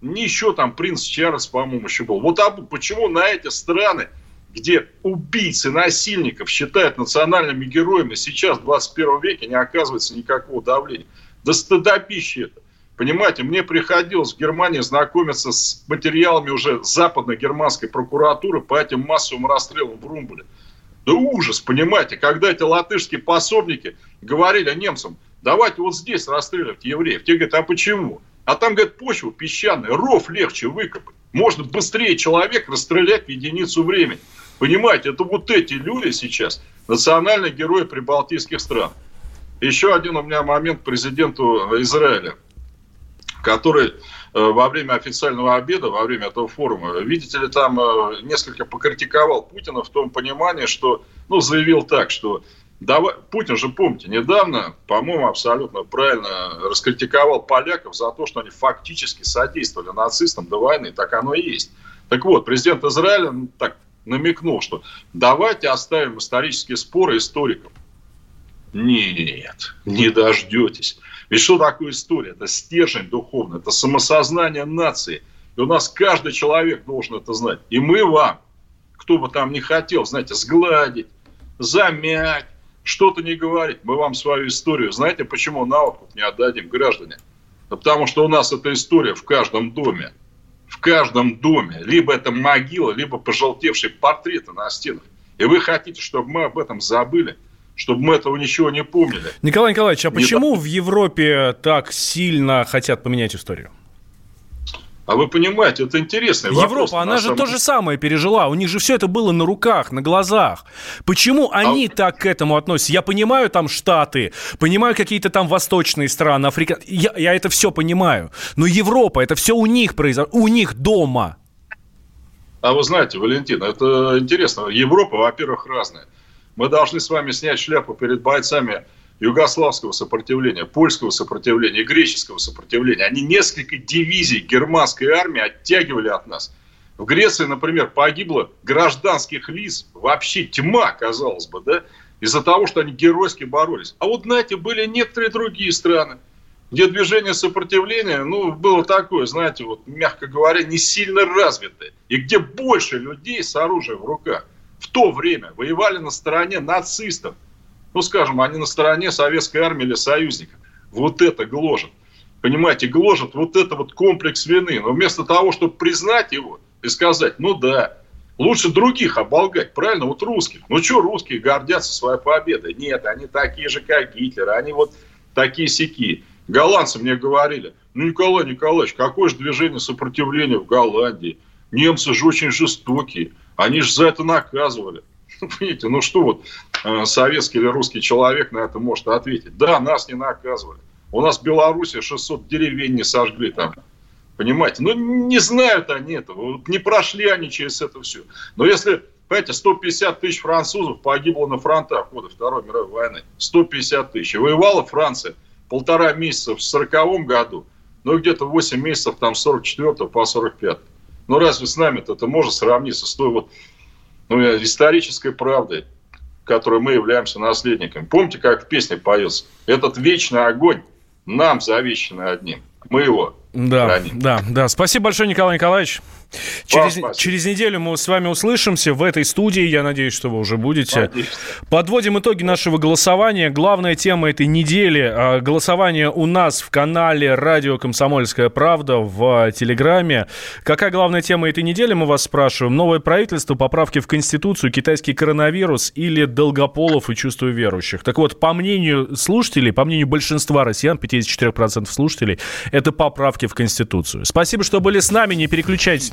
ни еще там принц Чарльз, по-моему, еще был. Вот об- почему на эти страны, где убийцы, насильников считают национальными героями, сейчас в 21 веке не оказывается никакого давления. Да стыдобище это. Понимаете, мне приходилось в Германии знакомиться с материалами уже западно-германской прокуратуры по этим массовым расстрелам в Румбуле. Да ужас, понимаете, когда эти латышские пособники говорили немцам, давайте вот здесь расстреливать евреев. Те говорят, а почему? А там, говорят, почва песчаная, ров легче выкопать. Можно быстрее человек расстрелять в единицу времени. Понимаете, это вот эти люди сейчас, национальные герои прибалтийских стран. Еще один у меня момент президенту Израиля, который э, во время официального обеда, во время этого форума, видите ли, там э, несколько покритиковал Путина в том понимании, что, ну, заявил так, что давай, Путин же, помните, недавно, по-моему, абсолютно правильно раскритиковал поляков за то, что они фактически содействовали нацистам до войны, так оно и есть. Так вот, президент Израиля ну, так намекнул, что давайте оставим исторические споры историкам. Нет, не дождетесь. Ведь что такое история? Это стержень духовный, это самосознание нации. И у нас каждый человек должен это знать. И мы вам, кто бы там не хотел, знаете, сгладить, замять, что-то не говорить. Мы вам свою историю, знаете, почему на не отдадим, граждане? Да потому что у нас эта история в каждом доме. В каждом доме. Либо это могила, либо пожелтевшие портреты на стенах. И вы хотите, чтобы мы об этом забыли? Чтобы мы этого ничего не помнили? Николай Николаевич, а Не почему в Европе так сильно хотят поменять историю? А вы понимаете, это интересный вопрос. Европа, она на же самом то же самое пережила. У них же все это было на руках, на глазах. Почему они так к этому относятся? Я понимаю там Штаты, понимаю какие-то там восточные страны, Африка. Я, я это все понимаю. Но Европа, это все у них произошло, у них дома. А вы знаете, Валентин, это интересно. Европа, во-первых, разная. Мы должны с вами снять шляпу перед бойцами югославского сопротивления, польского сопротивления, греческого сопротивления. Они несколько дивизий германской армии оттягивали от нас. В Греции, например, погибло гражданских лиц, вообще тьма, казалось бы, да, из-за того, что они геройски боролись. А вот, знаете, были некоторые другие страны, где движение сопротивления, ну, было такое, знаете, вот, мягко говоря, не сильно развитое, и где больше людей с оружием в руках в то время воевали на стороне нацистов, ну, скажем, они на стороне советской армии или союзников. Вот это гложет. Понимаете, гложет вот это вот комплекс вины. Но вместо того, чтобы признать его и сказать, ну да, лучше других оболгать, правильно, вот русских. Ну что русские гордятся своей победой? Нет, они такие же, как Гитлер, они вот такие сики. Голландцы мне говорили, ну, Николай Николаевич, какое же движение сопротивления в Голландии? Немцы же очень жестокие, они же за это наказывали. *laughs* Понимаете, ну что вот э, советский или русский человек на это может ответить? Да, нас не наказывали. У нас в Беларуси 600 деревень не сожгли там. Понимаете? Ну, не знают они этого. Не прошли они через это все. Но если, понимаете, 150 тысяч французов погибло на фронтах годы Второй мировой войны. 150 тысяч. И воевала Франция полтора месяца в 40 году. Ну, где-то 8 месяцев там с 44 по 45. Ну, разве с нами-то это может сравниться с той вот ну, исторической правдой, которой мы являемся наследниками. Помните, как в песне поется? Этот вечный огонь нам завещанный одним. Мы его Да, храним. да, да. Спасибо большое, Николай Николаевич. Через, через неделю мы с вами услышимся в этой студии. Я надеюсь, что вы уже будете. Надеюсь. Подводим итоги нашего голосования. Главная тема этой недели а, голосование у нас в канале Радио Комсомольская правда в Телеграме. Какая главная тема этой недели, мы вас спрашиваем? Новое правительство, поправки в Конституцию, китайский коронавирус или Долгополов и чувство верующих? Так вот, по мнению слушателей, по мнению большинства россиян, 54% слушателей, это поправки в Конституцию. Спасибо, что были с нами. Не переключайтесь